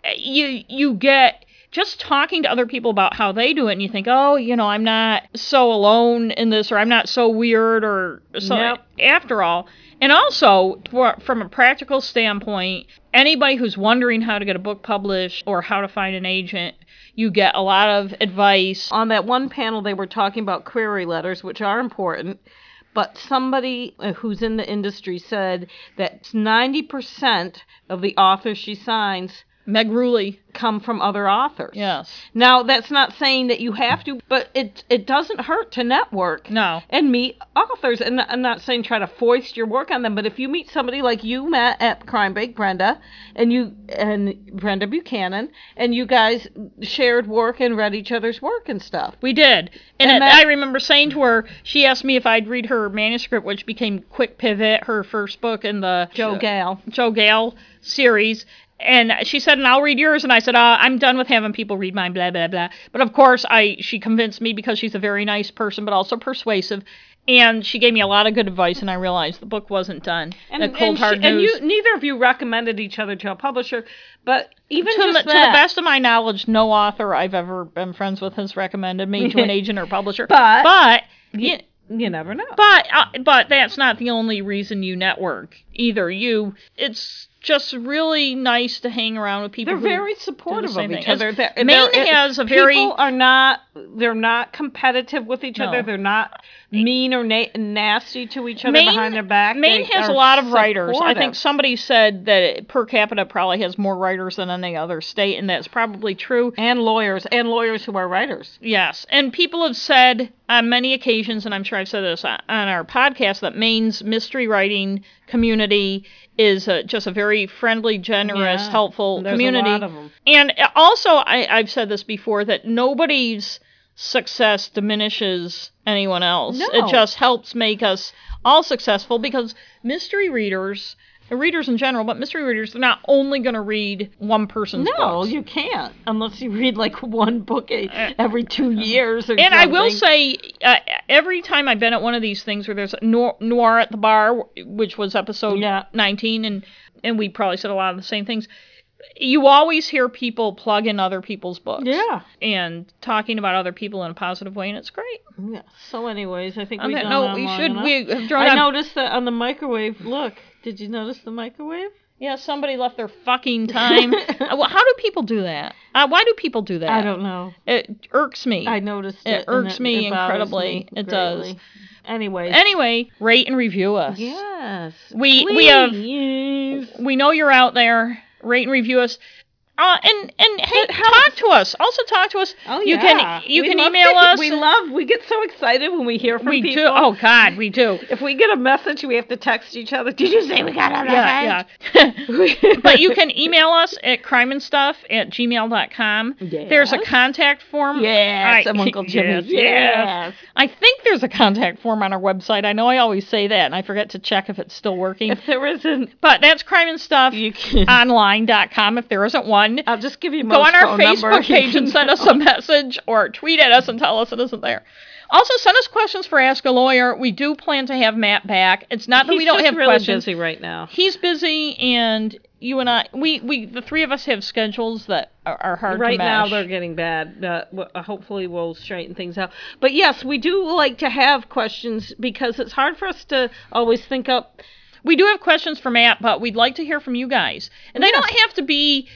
uh, you you get just talking to other people about how they do it, and you think, oh, you know, I'm not so alone in this, or I'm not so weird, or so. Nope. After all, and also for, from a practical standpoint, anybody who's wondering how to get a book published or how to find an agent, you get a lot of advice. on that one panel they were talking about query letters which are important but somebody uh, who's in the industry said that 90% of the authors she signs Meg Ruley, come from other authors. yes, Now that's not saying that you have to, but it it doesn't hurt to network no. and meet authors. And I'm not saying try to foist your work on them, but if you meet somebody like you met at Crime Bake, Brenda, and you and Brenda Buchanan, and you guys shared work and read each other's work and stuff. We did. And, And it- that- I remember saying to her, she asked me if I'd read her manuscript, which became Quick Pivot, her first book in the Joe Gale. Joe Gale series. And she said, and I'll read yours. And I said, uh, I'm done with having people read mine, blah, blah, blah. But of course, I she convinced me because she's a very nice person, but also persuasive. And she gave me a lot of good advice, and I realized the book wasn't done. And, the cold and, she- hard and news. you, neither of you recommended each other to a publisher, but even to, the, to the best of my knowledge, no author I've ever been friends with has recommended me to an agent or publisher. But- but you, you never know. But uh, but that's not the only reason you network either. You it's just really nice to hang around with people. They're very do the supportive of each thing. other. They're- Maine they're- has a very people are not they're not competitive with each No. other. They're not mean or na- nasty to each other Maine, behind their back. Maine They has a lot of writers. I think somebody said that it, per capita probably has more writers than any other state, and that's probably true. and lawyers and lawyers who are writers. Yes, and people have said on many occasions, and I'm sure I've said this on our podcast, that Maine's mystery writing community is uh just a very friendly, generous, Yeah, helpful a community. lot of 'em. And also, I, I've said this before that nobody's success diminishes anyone else. No. It just helps make us all successful because mystery readers. Readers in general, but mystery readers, they're not only going to read one person's No, books. you can't unless you read like one book a, every two years or And I will say, uh, every time I've been at one of these things where there's noir, noir at the bar, which was episode Yeah. 19, and and we probably said a lot of the same things. You always hear people plug in other people's books, Yeah. and talking about other people in a positive way, and it's great. Yeah. So, anyways, I think On we that on we should enough. we have drawn I noticed that on the microwave. Look, did you notice the microwave? Yeah, somebody left their fucking time. Uh, well, how do people do that? Uh, why do people do that? I don't know. It irks me. I noticed It it. irks me bothers incredibly. me It does. Anyways. Anyway, rate and review us. Yes. We- we have- We know you're out there. Rate and review us. Uh, and and hey, talk to us. Also talk to us. Oh you yeah. can you We can email us. We love. We get so excited when we hear from we people. do. Oh God, we do. If we get a message, we have to text each other. Did you say we got a message? yeah. yeah. but you can email us at crimeandstuff at gmail.com. There's a contact form. Yes, I- Uncle Jimmy's. Yes, Yes. I think there's a contact form on our website. I know I always say that, and I forget to check if it's still working. If there isn't, but that's crime and stuff online.com if there isn't one. I'll just give you Go on our. Facebook page and send us a message or tweet at us and tell us it isn't there. Also, send us questions for Ask a Lawyer. We do plan to have Matt back. It's not that He's we don't just have really questions. busy right now. He's busy, and you and I, we, we, the three of us have schedules that are, are hard right now they're getting bad. Uh, w- uh, hopefully we'll straighten things out. But yes, we do like to have questions because it's hard for us to always think up. We do have questions for Matt, but we'd like to hear from you guys. And they don't have to be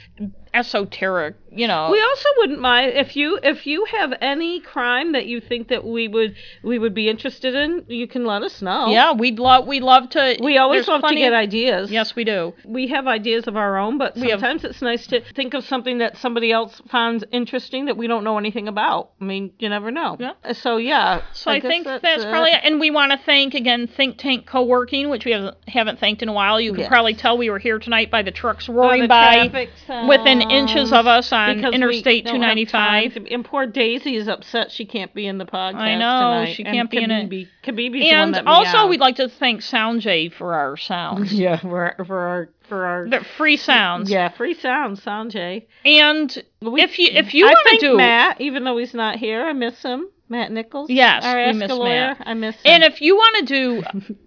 esoteric, you know. We also wouldn't mind if you if you have any crime that you think that we would we would be interested in, you can let us know. yeah, we'd love we love to. We always love to get ideas. Yes, we do. We have ideas of our own, but We have- sometimes it's nice to think of something that somebody else finds interesting that we don't know anything about. I mean, you never know. Yeah. So yeah. So I, guess think that's, it. probably it. And we want to thank again Think Tank Co-working, which we haven't, haven't thanked in a while. You can Yes. probably tell we were here tonight by the trucks By roaring the by within inches of us on because we Interstate 295. to- And poor Daisy is upset she can't be in the podcast I know, tonight. she can't be in it. Kabibi- Kabibi's the one And also, meows. we'd like to thank Soundjay for our sounds. yeah for our, for our for our The free sounds. yeah free sound Sanjay. And We- if you if you want to do Matt, even though he's not here, I miss him. Matt Nichols. Yes, our we miss. Matt. I miss him. And if you want to do,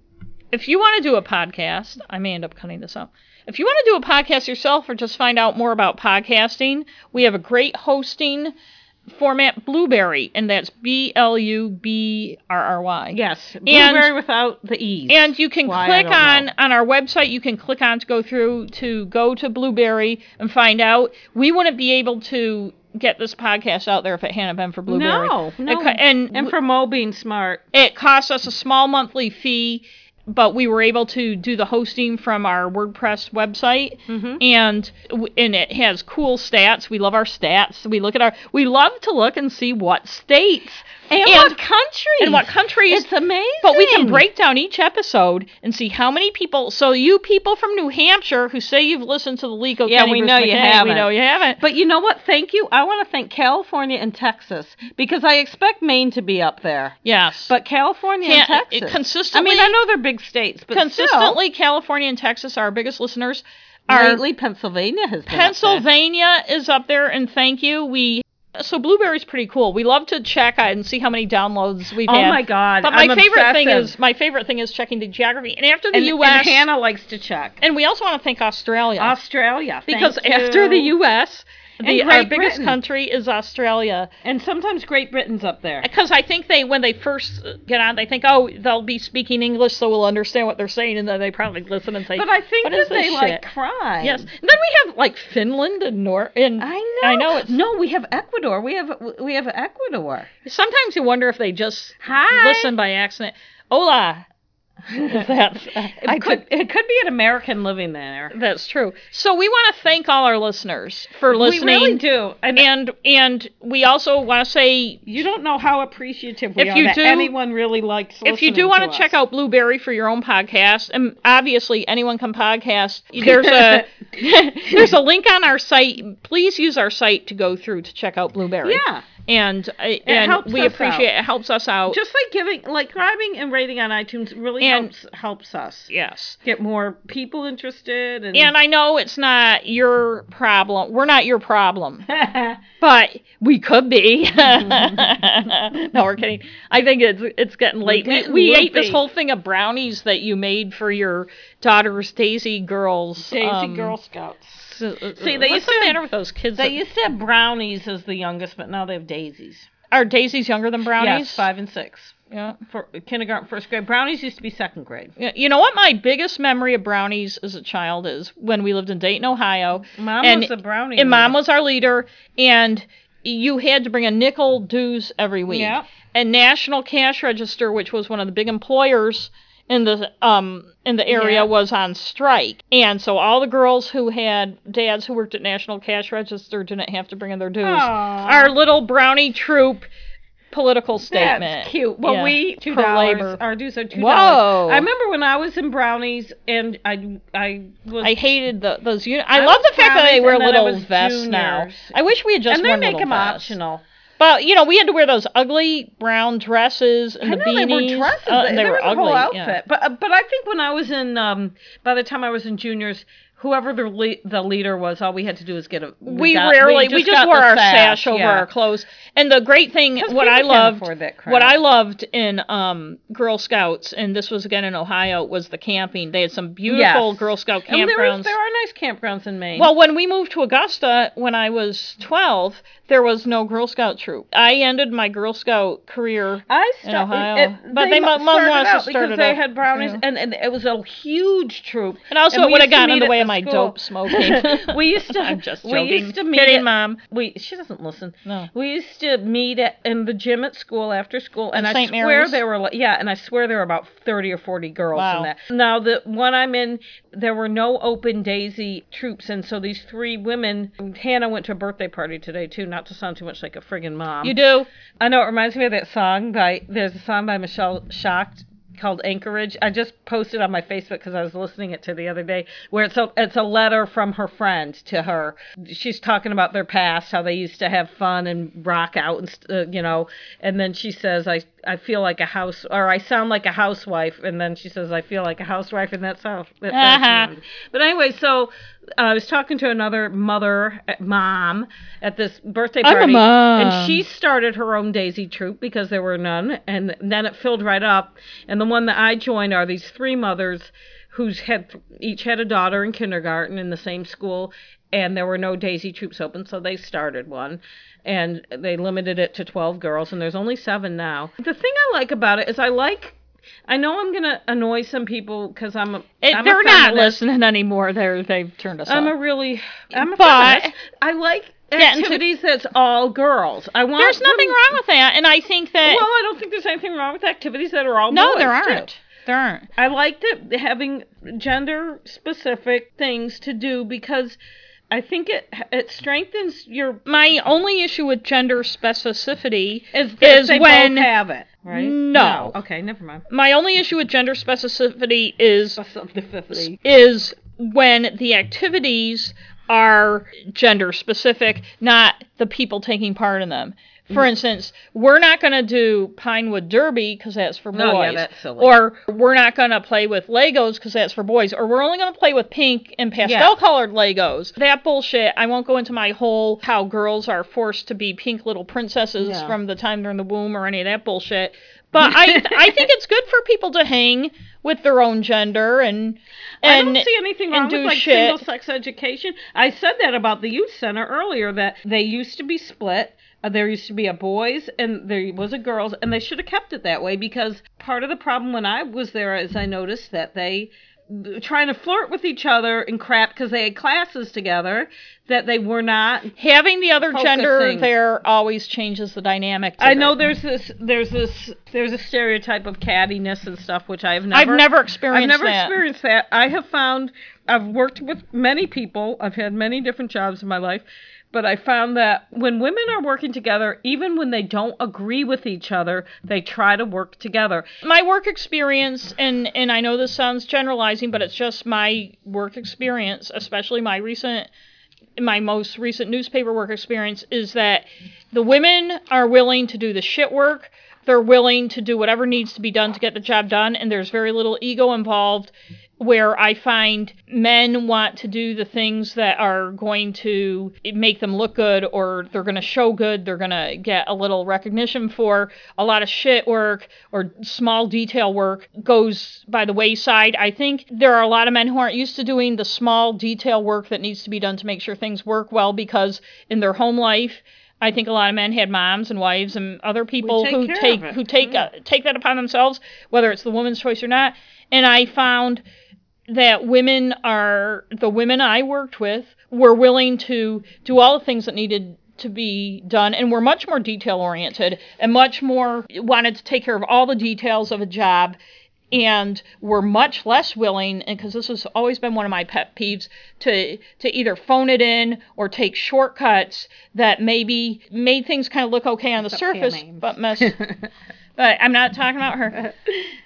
if you want to do a podcast, I may end up cutting this out. If you want to do a podcast yourself or just find out more about podcasting, we have a great hosting format, Blubrry, and that's B L U B R R Y. yes, blueberry without the e's. And you can Why, click on know. on our website. You can click on to go through to go to Blubrry and find out. We wouldn't be able to get this podcast out there if it hadn't been for Blubrry. no, no, co- and and for Mo being smart. it costs us a small monthly fee, but we were able to do the hosting from our WordPress website, Mhm. and and it has cool stats. We love our stats. We look at our. We love to look and see what states And, And- what countries? and what countries. It's amazing. But we can break down each episode and see how many people. So you people from New Hampshire who say you've listened to the Leco Yeah, County we versus know you McKay, We haven't. We know you haven't. But you know what? Thank you. I want to thank California and Texas because I expect Maine to be up there. Yes, But California Can't- and it Texas. consistently- I mean, I know they're big states, but consistently California and Texas are our biggest listeners. still, Our lately Pennsylvania has been up there. Pennsylvania is up there, and thank you. We so Blubrry's pretty cool. We love to check and see how many downloads we've Oh had. my God, But my I'm favorite thing is my favorite thing is checking the geography. And after the And, U.S. and Hannah likes to check. and we also want to thank Australia Australia. because after the U.S. The, our biggest Britain. country is Australia and sometimes Great Britain's up there. because I think they when they first get on they think oh they'll be speaking English so we'll understand what they're saying and then they probably listen and say But I think "What that is they like cry. Yes. And then we have like Finland and Nor and I know. I know it's no. We have Ecuador. We have we have Ecuador. sometimes you wonder if they just Hi. listen by accident. Hola. That's uh, It I could it could be an American living there. that's true. So we want to thank all our listeners for listening. We really do. And, And and we also want to say you don't know how appreciative we If are you that do- anyone really likes. if you do want to to check out Blubrry for your own podcast, and obviously anyone can podcast. There's a there's a link on our site. Please use our site to go through to check out Blubrry. yeah, and uh, and helps we appreciate out. it. Helps us out. just like giving, like grabbing and rating on iTunes really And- helps helps us yes. get more people interested. And, And I know it's not your problem. We're not your problem, but we could be. no, we're kidding. I think it's it's getting late. We, we ate this whole thing of brownies that you made for your daughter's Daisy girls. Daisy um, Girl Scouts. See, uh, uh, See, they what's used the to- matter with those kids? They that- used to have brownies as the youngest, but now they have daisies. are Daisy's younger than brownies? Yes, five and six. Yeah. For kindergarten, first grade. Brownies used to be second grade. Yeah, You know what my biggest memory of brownies as a child is when we lived in Dayton, Ohio. Mom and, was a brownie. and mom was our leader, and you had to bring a nickel dues every week. Yeah. And National Cash Register, which was one of the big employers in the um in the area Yeah. was on strike, and so all the girls who had dads who worked at National Cash Register didn't have to bring in their dues. Aw. Our little brownie troop political statement. That's cute. Well, Yeah. we two dollars. Our dues are two dollars. I remember when I was in brownies, and I I was. I hated the, those uni- I, I love the fact that they wear and then I little vests now. I wish we had just and they make them optional. But you know, we had to wear those ugly brown dresses and I the know they beanies. were dresses. Uh, they, and they, they were were the ugly. whole outfit. yeah. But uh, but I think when I was in, um, by the time I was in juniors, whoever the le- the leader was, all we had to do was get a. We, got- rarely we just, got wore the our sash, over yeah. our clothes. And the great thing, what I loved, that what I loved in um, Girl Scouts, and this was again in Ohio, was the camping. They had some beautiful Yes. Girl Scout And there, campgrounds. there are nice campgrounds in Maine. Well, when we moved to Augusta when I was 12, there was no Girl Scout troop. I ended my Girl Scout career. I in started, Ohio. But they mu- mom wants to start because it they up, had brownies, yeah. and, and it was a huge troop. And also, And it would have gotten in the way of my dope smoking. we used to. I'm just We joking. used to meet. Kidding, at- Mom. We she doesn't listen. No. We used to meet at, in the gym at school after school, and At I St. swear Mary's? there were like, yeah, and I swear there were about thirty or forty girls Wow. in that. Now the one I'm in, there were no open daisy troops, and so these three women. Hannah went to a birthday party today too. Not to sound too much like a friggin' mom. You do? I know it reminds me of that song by there's a song by Michelle Shocked called Anchorage. I just posted on my Facebook because I was listening it to the other day where it's a it's a letter from her friend to her. She's talking about their past, how they used to have fun and rock out and uh, you know, and then she says I I feel like a house or I sound like a housewife and then she says I feel like a housewife and that's how that, that's Uh-huh. But anyway, so uh, I was talking to another mother, uh, mom, at this birthday party, and she started her own Daisy troop because there were none, and then it filled right up. And the one that I joined are these three mothers who's had each had a daughter in kindergarten in the same school, and there were no Daisy troops open, so they started one. And they limited it to 12 girls, and there's only seven now. The thing I like about it is I like, I know I'm gonna annoy some people because I'm a, It, I'm they're not listening anymore. They're they've turned us off. I'm off. a really, I'm a But- feminist. I like Yeah, and to- activities that's all girls. I want. There's nothing them- wrong with that, and I think that Well, I don't think there's anything wrong with activities that are all no, boys, there aren't. There aren't. I like that having gender specific things to do because I think it it strengthens your My only issue with gender specificity is, is they when have it, right? No. Okay, never mind. my only issue with gender specificity is Specificity. is when the activities are gender specific, not the people taking part in them. For Mm. instance, we're not going to do Pinewood Derby because that's for boys. Oh, yeah, that's silly. Or we're not going to play with Legos because that's for boys. Or we're only going to play with pink and pastel Yes. colored Legos. That bullshit. I won't go into my whole how girls are forced to be pink little princesses Yeah. from the time they're in the womb or any of that bullshit. But I I think it's good for people to hang with their own gender and I and don't see anything wrong with like shit. single sex education. I said that about the youth center earlier that they used to be split. Uh, there used to be a boys and there was a girls, and they should have kept it that way because part of the problem when I was there is I noticed that they trying to flirt with each other and crap because they had classes together that they were not Having the other gender there always changes the dynamic. I know there's this there's this there's a stereotype of cattiness and stuff which I've never I've never experienced I've never that. experienced that. I have found I've worked with many people. I've had many different jobs in my life, but I found that when women are working together, even when they don't agree with each other, they try to work together. my work experience and and I know this sounds generalizing, but it's just my work experience, especially my recent my most recent newspaper work experience is that the women are willing to do the shit work. They're willing to do whatever needs to be done to get the job done and there's very little ego involved where I find men want to do the things that are going to make them look good or they're going to show good, they're going to get a little recognition for. A lot of shit work or small detail work goes by the wayside. I think there are a lot of men who aren't used to doing the small detail work that needs to be done to make sure things work well because in their home life, I think a lot of men had moms and wives and other people take who take of it. who take uh, take that upon themselves, whether it's the woman's choice or not. And I found that women are the women I worked with were willing to do all the things that needed to be done and were much more detail oriented and much more wanted to take care of all the details of a job and were much less willing and because this has always been one of my pet peeves to to either phone it in or take shortcuts that maybe made things kind of look okay on the surface but mess but I'm not talking about her.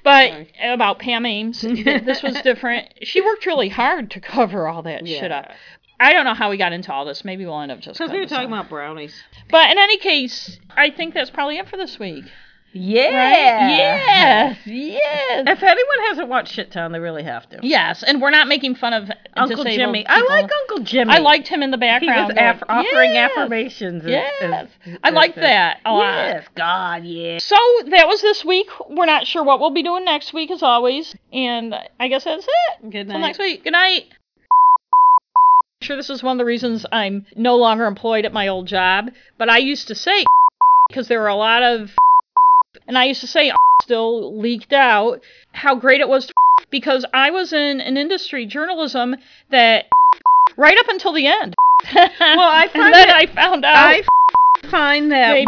But about Pam Ames this was different. She worked really hard to cover all that shit up. I don't know how we got into all this. Maybe we'll end up just Because we were talking out. about brownies. but in any case I think that's probably it for this week Yeah. right yes yes If anyone hasn't watched Shit Town, they really have to. Yes, and we're not making fun of Uncle disabled Jimmy. I like Uncle Jimmy. I liked him in the background. He background. was aff- offering "Yes, affirmations. as- Yes, as- I as liked a- that a lot. Yes, God, yeah. So that was this week. We're not sure what we'll be doing next week, as always. And I guess that's it. Good Till night. next week. Good night. I'm sure this is one of the reasons I'm no longer employed at my old job. But I used to say because there were a lot of and I used to say still leaked out how great it was to because I was in an industry journalism that right up until the end. Well, I and find then that- I found out I find that